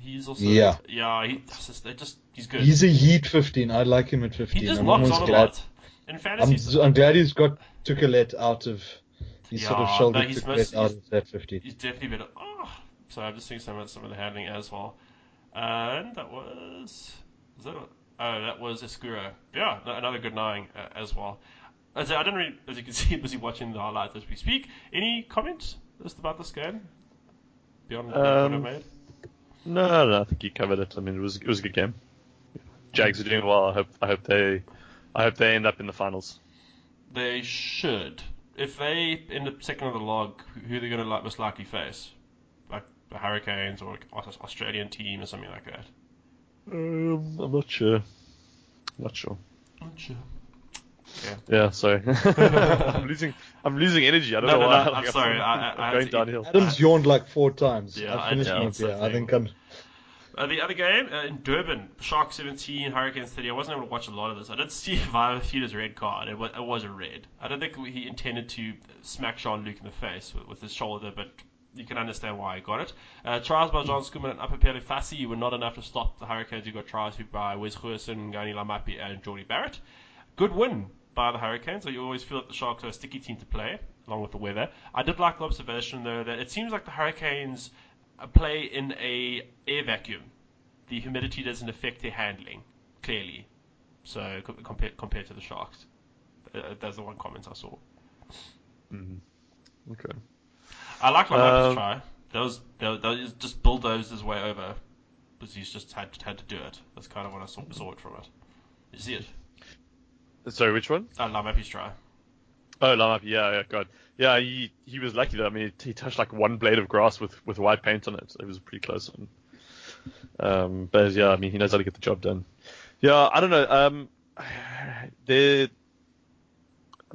He's also Yeah. yeah. He it's just, they just he's good. He's a heat 15. I like him at 15. he just I'm knocks almost on a glad. lot. In fantasy, I'm, I'm glad he's got Tuculet out of. He's sort of Yeah, shouldered no, he's Tuculet most- out he's- of that 50. he's definitely better. Oh, so I'm just seeing some of some of the handling as well. And that was is that what- oh that was Escuro. Yeah, no- another good nine uh, as well. As I, I don't really, as you can see, busy watching the highlights as we speak. Any comments just about this game beyond what Um, I've made? No, no, I think you covered it. I mean, it was it was a good game. Jags are doing well. I hope I hope they I hope they end up in the finals. They should. If they end up second on the log, who are they going to like, most likely face? Like the Hurricanes or Australian team or something like that. Um, I'm not sure. Not sure. Not sure. Yeah, yeah sorry. I'm losing I'm losing energy. I don't No, know no, why. no, Like, I'm sorry. I, I, I I'm going to- downhill. Adam's yawned like four times. Yeah, I I- finished yeah, the. I think I'm. Uh, the other game uh, in Durban, Shark 17, Hurricanes 30. I wasn't able to watch a lot of this. I did see Vaea Fifita's red card. It was, it was a red. I don't think he intended to smack Jean Luc in the face with, with his shoulder, but you can understand why he got it. Uh, tries by John Schumann and Aphelele Fassi were not enough to stop the Hurricanes, who got trials by Wes Goosen, Ngani Laumape, and Jordie Barrett. Good win by the Hurricanes. So you always feel that the Sharks are a sticky team to play, along with the weather. I did like the observation though that it seems like the Hurricanes uh, play in a air vacuum. The humidity doesn't affect their handling clearly. So compared compared to the Sharks, uh, that's the one comment I saw. Mhm. Okay. I like Laumape's Um, try. That was that, was- that was just bulldozed his way over, because he's just had had to do it. That's kind of what I saw, saw it from it. You see it? Sorry, which one? Uh, Laumape's try. Oh, Laumape, yeah, yeah, God. Yeah, he he was lucky though. I mean, he touched like one blade of grass with, with white paint on it. It was a pretty close one. Um, but yeah, I mean, he knows how to get the job done. Yeah, I don't know. Um, the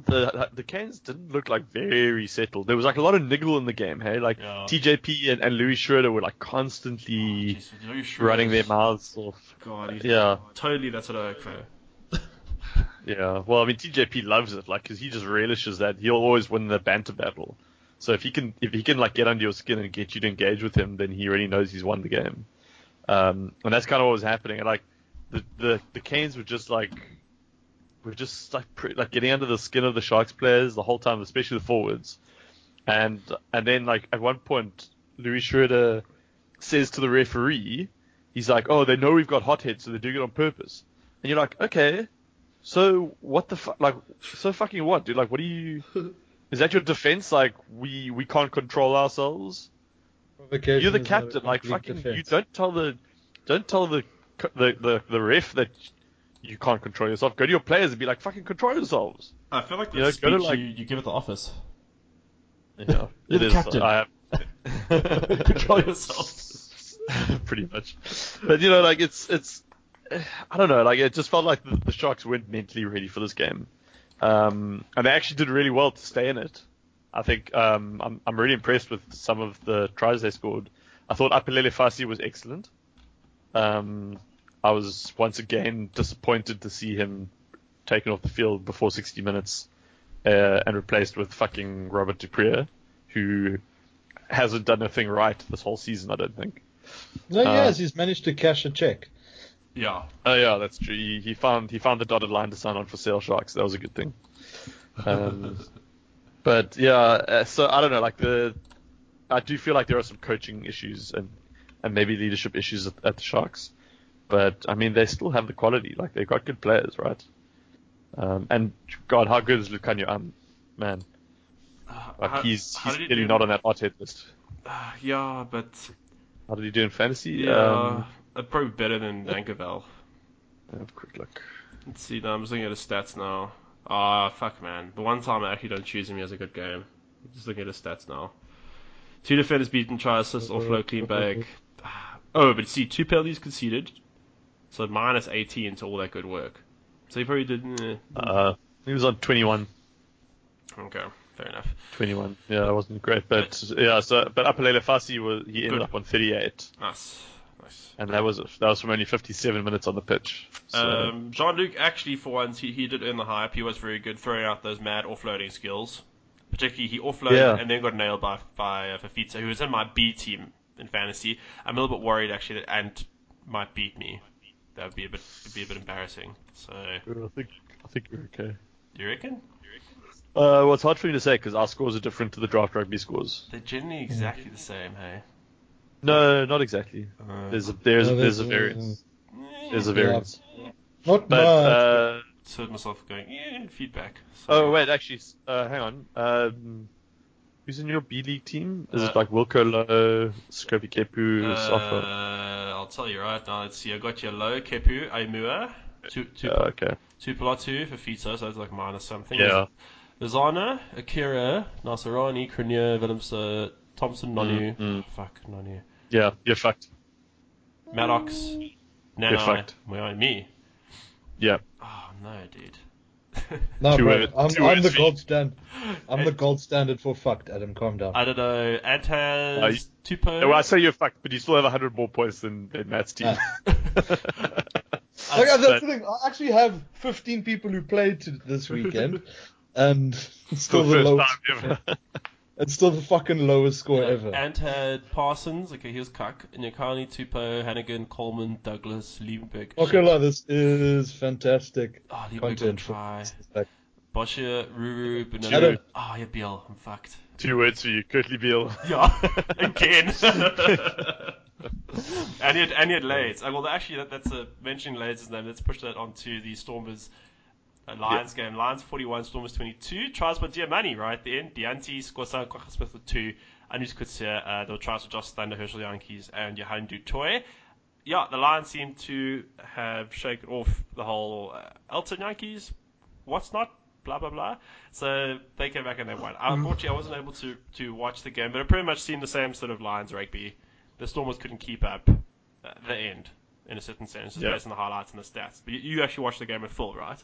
the the Canes didn't look like very settled. There was like a lot of niggle in the game. Hey, like Yeah. TJP and, and Louis Schreuder were like constantly Louis Schreuder running their mouths off. God, he's Yeah. totally that's what I look for. Yeah, well, I mean, TJP loves it, like, because he just relishes that. He'll always win the banter battle. So if he can, if he can like get under your skin and get you to engage with him, then he already knows he's won the game. Um, and that's kind of what was happening. And like, the the the Canes were just like, were just like like getting under the skin of the Sharks players the whole time, especially the forwards. And and then like at one point, Louis Schreuder says to the referee, he's like, "Oh, they know we've got hotheads, so they're doing it on purpose." And you're like, "Okay, so what the fuck? Like, so fucking what, dude? Like, what do you? Is that your defense? Like, we we can't control ourselves. You're the is not a captain. Like, complete fucking, you don't tell the don't tell the the the, the ref that you can't control yourself. Go to your players and be like, fucking control yourselves. I feel like You know, go to, like- you, you give at the office. Yeah, You're it the is. captain. I have Control yourself. pretty much. But you know, like it's it's I don't know, like it just felt like the, the Sharks weren't mentally ready for this game, um, and they actually did really well to stay in it. I think um, I'm I'm really impressed with some of the tries they scored. I thought Aphelele Fassi was excellent. Um, I was once again disappointed to see him taken off the field before 60 minutes uh, and replaced with fucking Robert du Preez, who hasn't done a thing right this whole season. I don't think. No, he Uh, has. He's managed to cash a check. Yeah. Oh yeah, that's true. He, he found he found the dotted line to sign on for sale sharks. That was a good thing. Um, but yeah, uh, so I don't know. Like the, I do feel like there are some coaching issues and and maybe leadership issues at, at the Sharks. But I mean, they still have the quality. Like they've got good players, right? Um, and God, how good is Lukhanyo? Um, man, like How- he's he's clearly not on that hot list. Uh, yeah, but How did he do in fantasy? yeah, Um, uh, probably better than Vankervel. have a quick look. Let's see. Now I'm just looking at his stats now. Ah, fuck, man. The one time I actually don't choose him, he has a good game. Just looking at his stats now. Two defenders beaten, try assist, offload, clean bag. Oh, but see, two penalties conceded. So minus 18 to all that good work. So he probably did. Eh. Uh, he was on 21. Okay, fair enough. 21. Yeah, that wasn't great, but yeah. So, but Aphelele Fassi was he ended Good. up on 38, Nice, nice. And that was that was from only 57 minutes on the pitch. So, Um, Jean Luc actually, for once, he, he did earn the hype. He was very good throwing out those mad offloading skills. Particularly, he offloaded Yeah. and then got nailed by by uh, Fifita, who was in my B team in fantasy. I'm a little bit worried actually that Ant might beat me. That would be a bit would be a bit embarrassing. So, I think I think you're okay. do you reckon? Uh, well, it's hard for me to say because our scores are different to the draft rugby scores. They're generally exactly the same, hey. No, not exactly. Uh, There's a there's No, there's a there's, uh, variance. There's a yeah. variance. Not But much. uh, heard myself going, yeah, feedback. So, Oh wait, actually, uh, hang on. Um, who's in your B League team? Is Uh, it like Wilco Louw, Scrappy Kepu, Uh, I'll tell you right now. Let's see. I got your low Kepu, Aimua, two two Uh, okay. two Pilatu for Fita, so that's like minus something. Yeah. Lozana, Akira, Nasarani, Krinier, Willemse, Thompson, Nonu. Mm, mm. Fuck Nonu. Yeah, you're fucked. Maddocks, Nanai, fucked. Well, me. Yeah. Oh no, dude. No, Two bro, I'm, two I'm the gold stand. I'm the gold standard for fucked, Adam. Calm down. I don't know. Antaz, Uh, you- Tupo. Well, I say you're fucked, but you still have 100 more points than, than Matt's team. Like, that's but- the thing. I actually have 15 people who played to this weekend, and still the first lowest. Time ever. It's still the fucking lowest score Yeah, ever. Ant had Parsons, okay, here's Cuck, Nyakane, Tupo, Hanigan, Coleman, Douglas, Liebenberg. Not gonna lie, this is fantastic Oh, Liebenberg will content. try. like, Boscher, Ruru, Benoni. Adam. Oh, yeah, Beale, I'm fucked. Two words for you, Kurtley Beale. Yeah, again. and he had, and he had Lades. Uh, well, actually, that, that's a, mentioning Lades' name. Let's push that onto the Stormers Lions game. Lions 41, Stormers 22. Tries by Diamani right at the end. Dianti scores out Kwagga Smith with two. Andries Coetzee, uh, there were tries for Josh Thunder, Herschel Jantjies, and Johan du Toit. Yeah, the Lions seem to have shaken off the whole uh, Elton Jantjies. What's not? Blah blah blah. So they came back and they won. Unfortunately, I wasn't able to to watch the game, but it pretty much seemed the same sort of Lions rugby. The Stormers couldn't keep up uh, the end in a certain sense, just Yeah. based on the highlights and the stats. But you, you actually watched the game in full, right?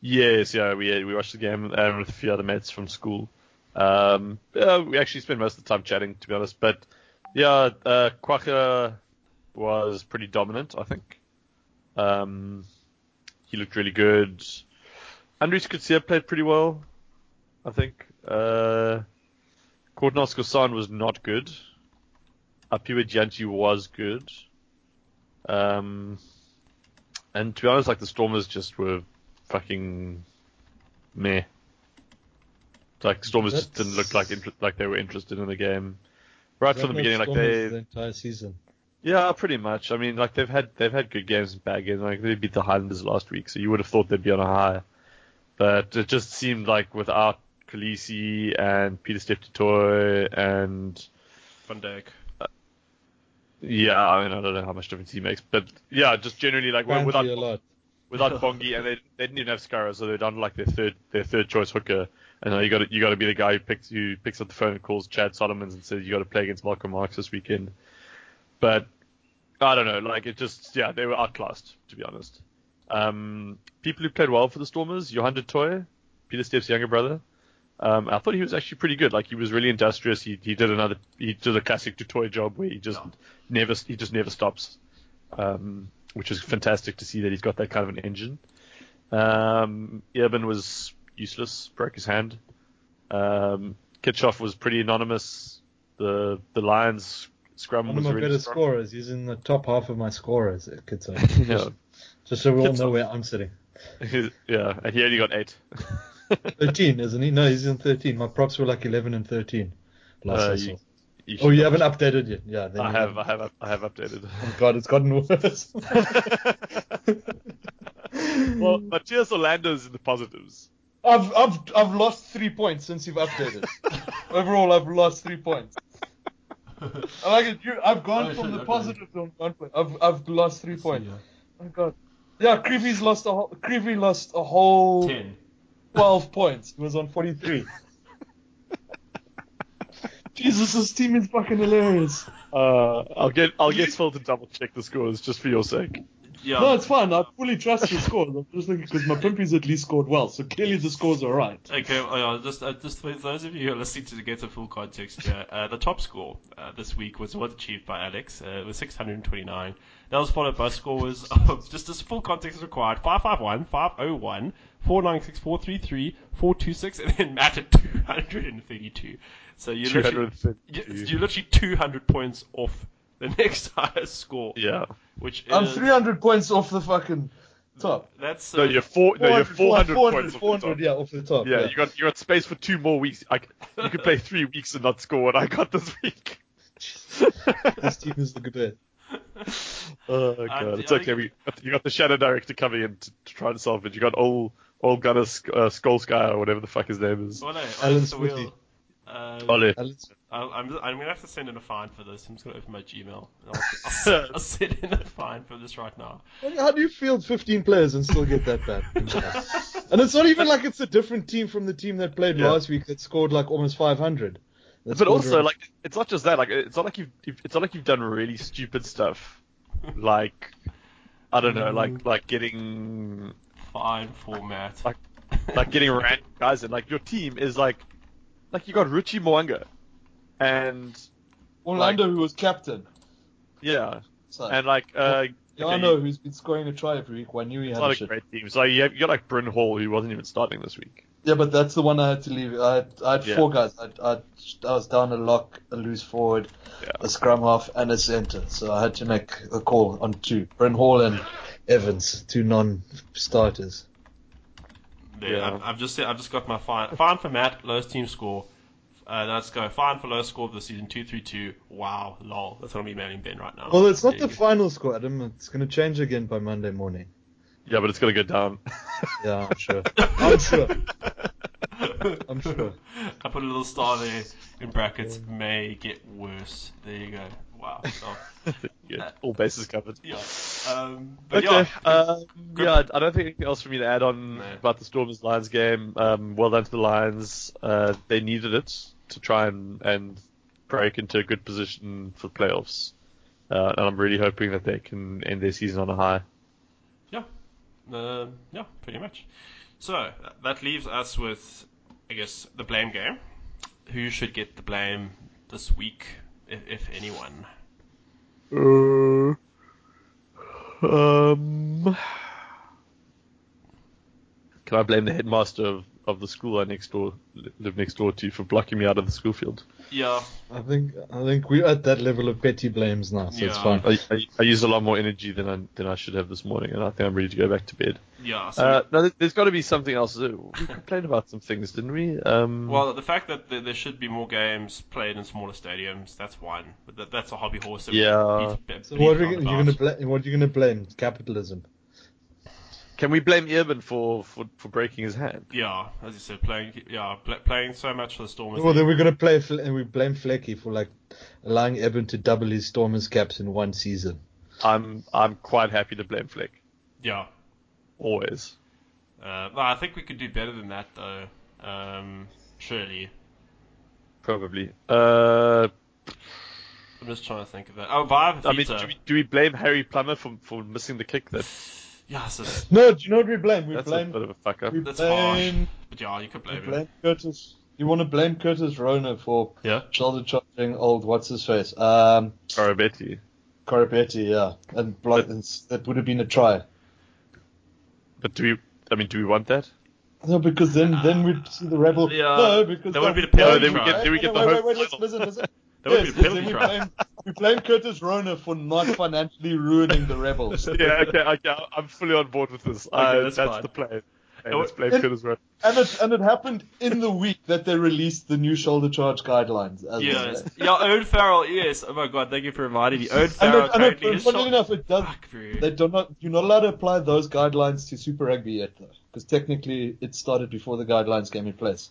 Yes, yeah, we we watched the game um, with a few other mates from school. Um, we actually spent most of the time chatting, to be honest. But yeah, uh, Kwagga was pretty dominant, I think. Um, he looked really good. Andries Coetzee played pretty well, I think. Uh, Courtnall Skosan was not good. Aphiwe Dyantyi was good. Um, and to be honest, like the Stormers just were fucking meh. Like Stormers just didn't look like inter- like they were interested in the game right is from the beginning. not Like they, the entire season. yeah, pretty much. I mean, like they've had they've had good games and bad games. Like they beat the Highlanders last week, so you would have thought they'd be on a high. But it just seemed like without Kolisi and Pieter-Steph du Toit and Van Dijk. Uh, yeah, I mean I don't know how much difference he makes, but yeah, just generally like Fancy without a lot. Without Bongi, and they, they didn't even have Scarra, so they're down to like their third their third choice hooker. And now you got to you got to be the guy who picks who picks up the phone and calls Chad Solomons and says you got to play against Malcolm Marx this weekend. But I don't know, like it just yeah they were outclassed to be honest. Um, people who played well for the Stormers, Johan du Toit, Peter Steph's younger brother. Um, I thought he was actually pretty good. Like he was really industrious. He he did another he did a classic du Toit job where he just Yeah. never he just never stops, um, which is fantastic to see that he's got that kind of an engine. Um, was useless, broke his hand. Um, Kitshoff was pretty anonymous. The the Lions scrum One of was my really better strong. scorers. He's in the top half of my scorers. uh, Kitso. Yeah. Just, so we all know where I'm sitting. yeah, and he only got eight. 13, isn't he? No, he's in 13. My props were like 11 and 13. Last Uh, you-. You Oh, you haven't updated yet? Yeah. Then I have, I haven't. I have updated. Oh God, it's gotten worse. well, Matías Orlando's in the positives. I've I've I've lost three points since you've updated. Overall, I've lost three points. I like it. You, I've gone Oh, from shit, the okay. positive to one point. I've I've lost three points. Oh God. Yeah, Creevy's lost a whole. Creevy lost a whole Ten. twelve points. He was on forty three. Jesus, this team is fucking hilarious. Uh, I'll get, I'll get Phil to double check the scores just for your sake. Yeah. No, it's fine. I fully trust the scores. I'm just thinking because my pimpies at least scored well, so clearly the scores are right. Okay, oh, yeah, just uh, just for those of you who are listening to get the full context here, uh, the top score uh, this week was was achieved by Alex. Uh, it was 629. That was followed by scores of just as full context is required: 551, 501, 496, 433, 426, and then Matt at 232. So you're literally, you, 232. you're literally 200 points off the next highest score, Yeah. which is I'm 300 points off the fucking top. that's No, uh, you're four. No, you're 400, 400, points. off the 400, top. yeah, off the top. Yeah, you got you got space for two more weeks. I, c- you could play three weeks and not score what I got this week. This team is the good bit. oh Uh, god, it's I okay. think- We you got the shadow director coming in to, to try and solve it. You got old old Gunner Sk- uh, Skullsky or whatever the fuck his name is. Oh no, Alan Alan Smithee. Wheel. Uh, Ole. I'll, I'm, I'm gonna have to send in a fine for this. I'm just gonna open my Gmail. I'll, I'll, I'll send in a fine for this right now. How do you field 15 players and still get that bad? and it's not even like it's a different team from the team that played Yeah. last week that scored like almost 500. That But also, around- like, it's not just that. Like, it's not like you've, you've it's not like you've done really stupid stuff. Like, I don't know, like like getting Fine format. Like- like getting random guys in. Like your team is like like you got Richie Mo'unga, and Orlando, who was captain. yeah, So, and like uh, yeah, okay, I know who's been scoring a try every week. I knew he had a shit. great team. So you, have, you got like Bryn Hall, who wasn't even starting this week. Yeah, but that's the one I had to leave. I had, I had Yeah. four guys. I, I, I was down a lock, a loose forward, Yeah. a scrum half, and a centre. So I had to make a call on two. Bryn Hall and Evans, two non-starters. There, Yeah. I've, I've just I've just got my fine fine for Matt lowest team score. Uh, let's go fine for lowest score of the season two three two. Wow, lol. That's what I'm emailing Ben right now. Well, it's not There the final score, Adam. It's going to change again by Monday morning. Yeah, but it's gonna go down. Yeah, I'm sure. I'm sure. I'm sure. I put a little star there in brackets. May get worse. There you go. Wow. Oh, yeah, all bases covered. yeah. Um, but Okay. yeah. Uh, yeah, I don't think anything else for me to add on No. about the Stormers Lions game. Um, well done to the Lions. Uh, they needed it to try and, and break into a good position for playoffs. Uh, and I'm really hoping that they can end their season on a high. Yeah, uh, yeah, pretty much. So that leaves us with, I guess, the blame game. Who should get the blame this week, if, if anyone? Uh, um, can I blame the headmaster of, of the school I next door live next door to for blocking me out of the school field? Yeah, I think I think we're at that level of petty blames now, so it's fine. I, I, I used a lot more energy than I than I should have this morning, and I think I'm ready to go back to bed. yeah. So, Uh, no, there- there's got to be something else. Uh, We complained about some things, didn't we? Um, well, the fact that there, there should be more games played in smaller stadiums, that's one. But that, that's a hobby horse. That Yeah. beat- beat So what are you, you're going to blame? What are you going to blame? Capitalism. Can we blame Irvin for, for, for breaking his hand? Yeah, as you said, playing yeah pl- playing so much for the Stormers. Well, then we're going to play and we blame Flecky for like allowing Eben to double his Stormers caps in one season. I'm I'm quite happy to blame Fleck. yeah. Always. Uh, no, I think we could do better than that though. Um, surely. Probably. Uh, I'm just trying to think of that. Oh, Vive I mean, do we, do we blame Harry Plummer for, for missing the kick? That, Yeah, so No, do you know what we blame? We that's a blame. bit of a fuck up. We that's harsh. But yeah, you could We blame him. blame Curtis. You want to blame Curtis Rona for Yeah. shoulder charging old what's his face? Um, Koroibete. Koroibete, yeah, and block, and that would have been a try. But do we? I mean, do we want that? No, because then then we'd see the rebel. Yeah, no, because that would be then the we penalty blame- try. Then we get No, the wait, home wait, wait, final. listen, listen, listen. That would Yes, be the yes, penalty we try. blame, we blame Curtis Rona for not financially ruining the rebels. yeah, okay, okay, I'm fully on board with this. Okay, Uh, that's that's the plan. Hey, And let's blame and- Curtis Rowe. And it and it happened in the week that they released the new shoulder charge guidelines. As we Yes. Yeah, Owen Farrell, yes. Oh my god, thank you for reminding me. Owen And, Farrell it, and it, currently is funnily shot. enough, it does. Fuck. They do not. You're not allowed to apply those guidelines to Super Rugby yet, though, because technically it started before the guidelines came in place.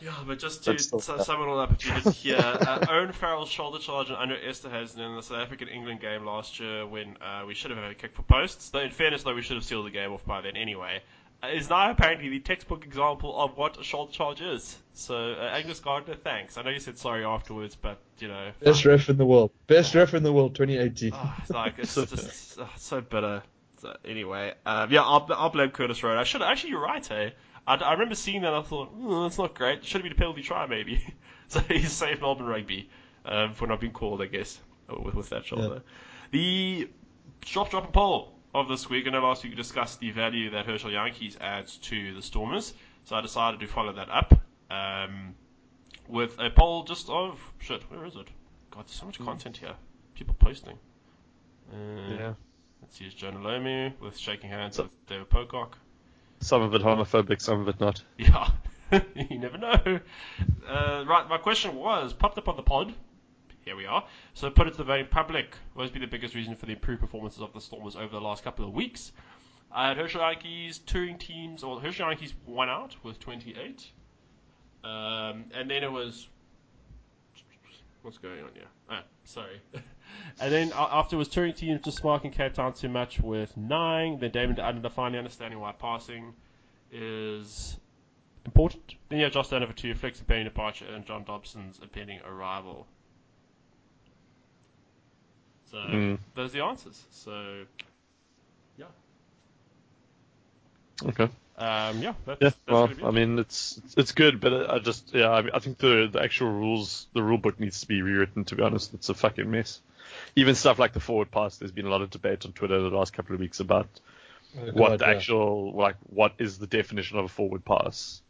Yeah, but just to That's su- sum it all up, if you didn't hear, uh, Owen Farrell's shoulder charge and André Esterhuizen in the South African England game last year when uh, we should have had a kick for posts. Though in fairness, though, we should have sealed the game off by then anyway. Uh, is now apparently the textbook example of what a shoulder charge is. So uh, Angus Gardner, thanks. I know you said sorry afterwards, but you know, Best ref in the world. Best ref in the world, 2018. Oh, it's like it's just oh, so bitter. So, anyway, um, yeah, I'll, I'll blame Curtis Road. I should actually. You're right, hey. I, I remember seeing that. I thought, oh, that's not great. Should have been a penalty try, maybe. so he's saved Melbourne rugby um, for not being called, I guess, with, with that shoulder. The drop, drop, and poll of this week. And I know last week we discussed the value that Herschel Jantjies adds to the Stormers, so I decided to follow that up um, with a poll just of shit. Where is it? God, there's so much content here. People posting. Uh, Yeah. Let's use Jonah Lomu with shaking hands So- with David Pocock. Some of it homophobic, some of it not. Yeah, you never know. Uh, right, my question was popped up on the pod. Here we are. So put it to the voting public. What has been the biggest reason for the improved performances of the Stormers over the last couple of weeks? I had Herschel Jantjies touring teams, or Herschel Jantjies won out with 28. Um, and then it was. What's going on here? Ah, sorry. and then a- after it was touring teams, just Mark and Cape Town to match with 9. Then Damian de Allende finally understanding why passing is important. Then you have Josh Danover 2, Fleck's impending departure, and John Dobson's impending arrival. So, Mm. those are the answers. So, yeah. Okay. Um, yeah, that's, Yeah. that's Well, I mean, it's it's good, but I just yeah, I, mean, I think the the actual rules, the rule book needs to be rewritten. To be honest, it's a fucking mess. Even stuff like the forward pass, there's been a lot of debate on Twitter the last couple of weeks about Oh, what God, the actual like what is the definition of a forward pass.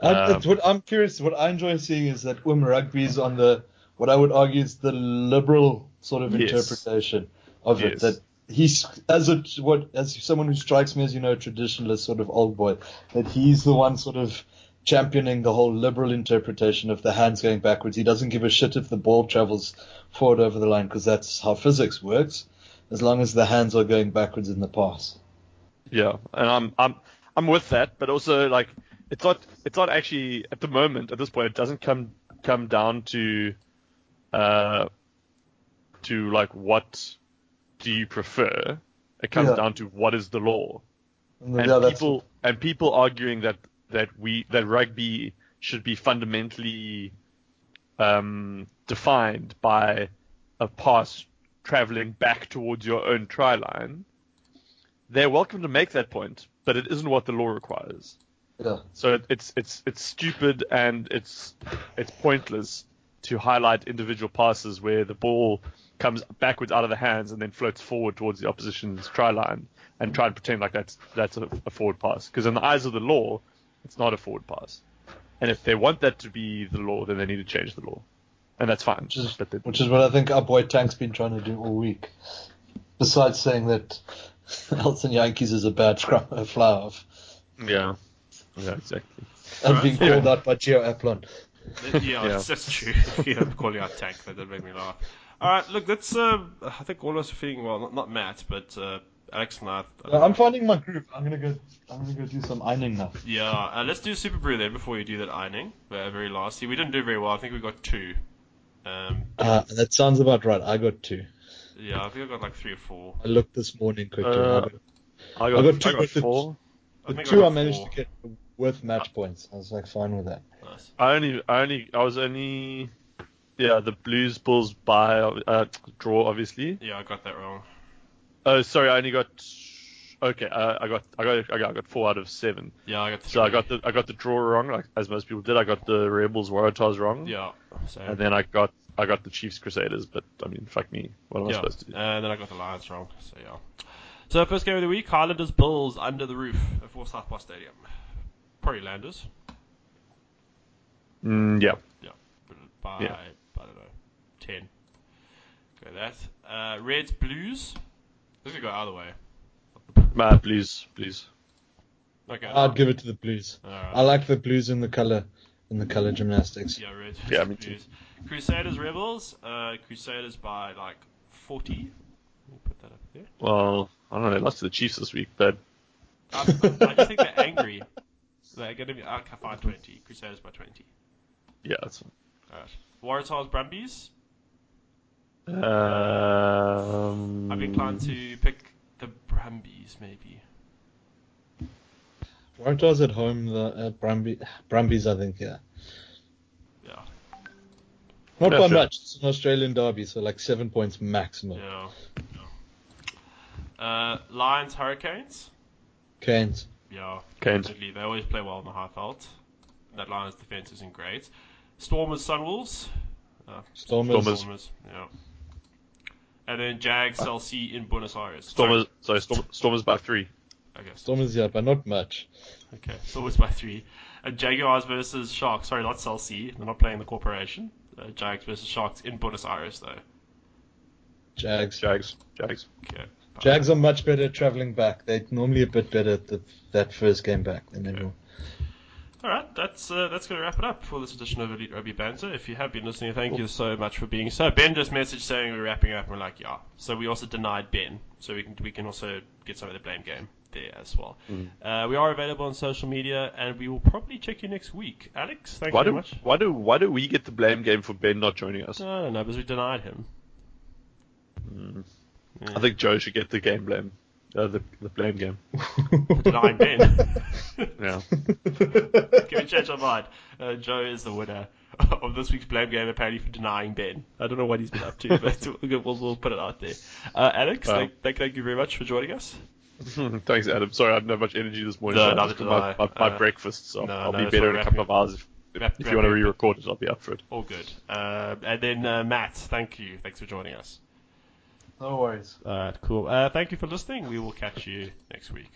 I'm, Um, what I'm curious. What I enjoy seeing is that Um Rugby is on the what I would argue is the liberal sort of Yes. interpretation of it. Yes. That he's as a what as someone who strikes me as you know traditionalist sort of old boy. That he's the one sort of championing the whole liberal interpretation of the hands going backwards. He doesn't give a shit if the ball travels forward over the line because that's how physics works. As long as the hands are going backwards in the pass. Yeah, and I'm I'm I'm with that, but also like it's not it's not actually at the moment at this point it doesn't come come down to uh to like what do you prefer. It comes Yeah. down to what is the law. And yeah, that's- people and people arguing that that we that rugby should be fundamentally um, defined by a pass traveling back towards your own try line. They're welcome to make that point, but it isn't what the law requires. yeah. So it, it's it's it's stupid and it's it's pointless to highlight individual passes where the ball comes backwards out of the hands and then floats forward towards the opposition's try line and try and pretend like that's that's a, a forward pass. Because in the eyes of the law, it's not a forward pass. And if they want that to be the law, then they need to change the law, and that's fine. Which is, But they- which is what I think our boy Tank's been trying to do all week. Besides saying that Elton Jantjies is a bad scrum a fly off. yeah, yeah, exactly. And Alright. being called out by Gio Aplon. Yeah, Yeah. That's, that's true. yeah, calling out tank that did make me laugh. All right, look, that's. Uh, I think all of us are feeling well. Not, not Matt, but uh, Alex and I. Uh, I'm finding my group. I'm gonna go. I'm gonna go do some ironing now. Yeah, uh, let's do Superbru then before you do that ironing. Uh, very last. See, we didn't do very well. I think we got two. Um, Uh, that sounds about right. I got two. yeah, I think I got like three or four. I looked this morning quickly. Uh, I got, I got, I got two I got with the- four. I the think two got I managed four. to get worth match points. I was like fine with that. Nice. I only, I only, I was only, yeah, the Blues Bulls by uh, draw obviously. Yeah, I got that wrong. Oh, sorry, I only got. Okay, uh, I got, I got, I got, I got four out of seven. Yeah, I got three. So I got the, I got the draw wrong, like as most people did. I got the Rebels Waratahs wrong. Yeah. So, And then I got, I got the Chiefs Crusaders, but I mean, fuck me. What am I supposed to do? And then I got the Lions wrong. So yeah. So first game of the week, Highlanders Bulls under the roof at Forsyth Barr Stadium. Probably Landers. Mm, yeah. Yeah. By Yeah. I don't know, ten. Go that. Uh, Reds Blues. This could go either way. Uh, Blues, Blues. Okay. I'd give it to the Blues. Alright. I like the Blues in the color in the color gymnastics. Yeah, Reds. Yeah, me too. Crusaders Rebels. Uh, Crusaders by like forty. Let me put that up there. Well, I don't know. They lost to the Chiefs this week, but I, I just think they're angry. They're going to be okay, fine, 20. Crusaders by 20. yeah, that's. Alright. Waratahs Brumbies. Um, I'm inclined to pick the Brumbies, maybe. Waratahs at home, the uh, Brumby, Brumbies, I think, yeah. Yeah. Not Yeah, by sure. much. It's an Australian derby, so like seven points maximum. Yeah. yeah. Uh, Lions Hurricanes. Canes. Yeah. Canes. Absolutely. They always play well in the Highveld. That Lions defense isn't great. Stormers Sunwolves. Uh, Stormers. Stormers. Yeah. And then Jags LC in Buenos Aires. Stormers, sorry, Storm, Stormers by three. Okay. Stormers, yeah, but not much. Okay, Stormers by three. Uh, Jaguars versus Sharks. Sorry, not Chelsea. They're not playing the corporation. Uh, Jags versus Sharks in Buenos Aires, though. Jags. Jags, Jags. Okay. Jags are much better traveling back. They're normally a bit better at the, that first game back than they Okay. All right, that's uh, that's going to wrap it up for this edition of Elite Rugby Banter. If you have been listening, thank you so much for being so. Ben just messaged saying we're wrapping up, and we're like, yeah. So we also denied Ben, so we can we can also get some of the blame game there as well. Mm. Uh, we are available on social media, and we will probably check you next week. Alex, thank Why you very much. why do why do we get the blame game for Ben not joining us? I don't know, because we denied him. Mm. Yeah. I think Joe should get the game blame, uh, the the blame game. denying Ben. Yeah. Can we change our mind? Uh, Joe is the winner of this week's blame game, apparently for denying Ben. I don't know what he's been up to, but we'll, we'll, we'll put it out there. Uh, Alex, Wow. thank, thank, thank you very much for joining us. Thanks, Adam. Sorry, I have not have much energy this morning. No, so I neither just did got my, I. my, my Uh, breakfast, so no, I'll no, be better in a couple of hours. If, Wrap- if you want to re-record it, I'll be up for it. All good. Uh, and then uh, Matt, thank you. Thanks for joining us. No worries. All right, cool. Uh, thank you for listening. We will catch you next week.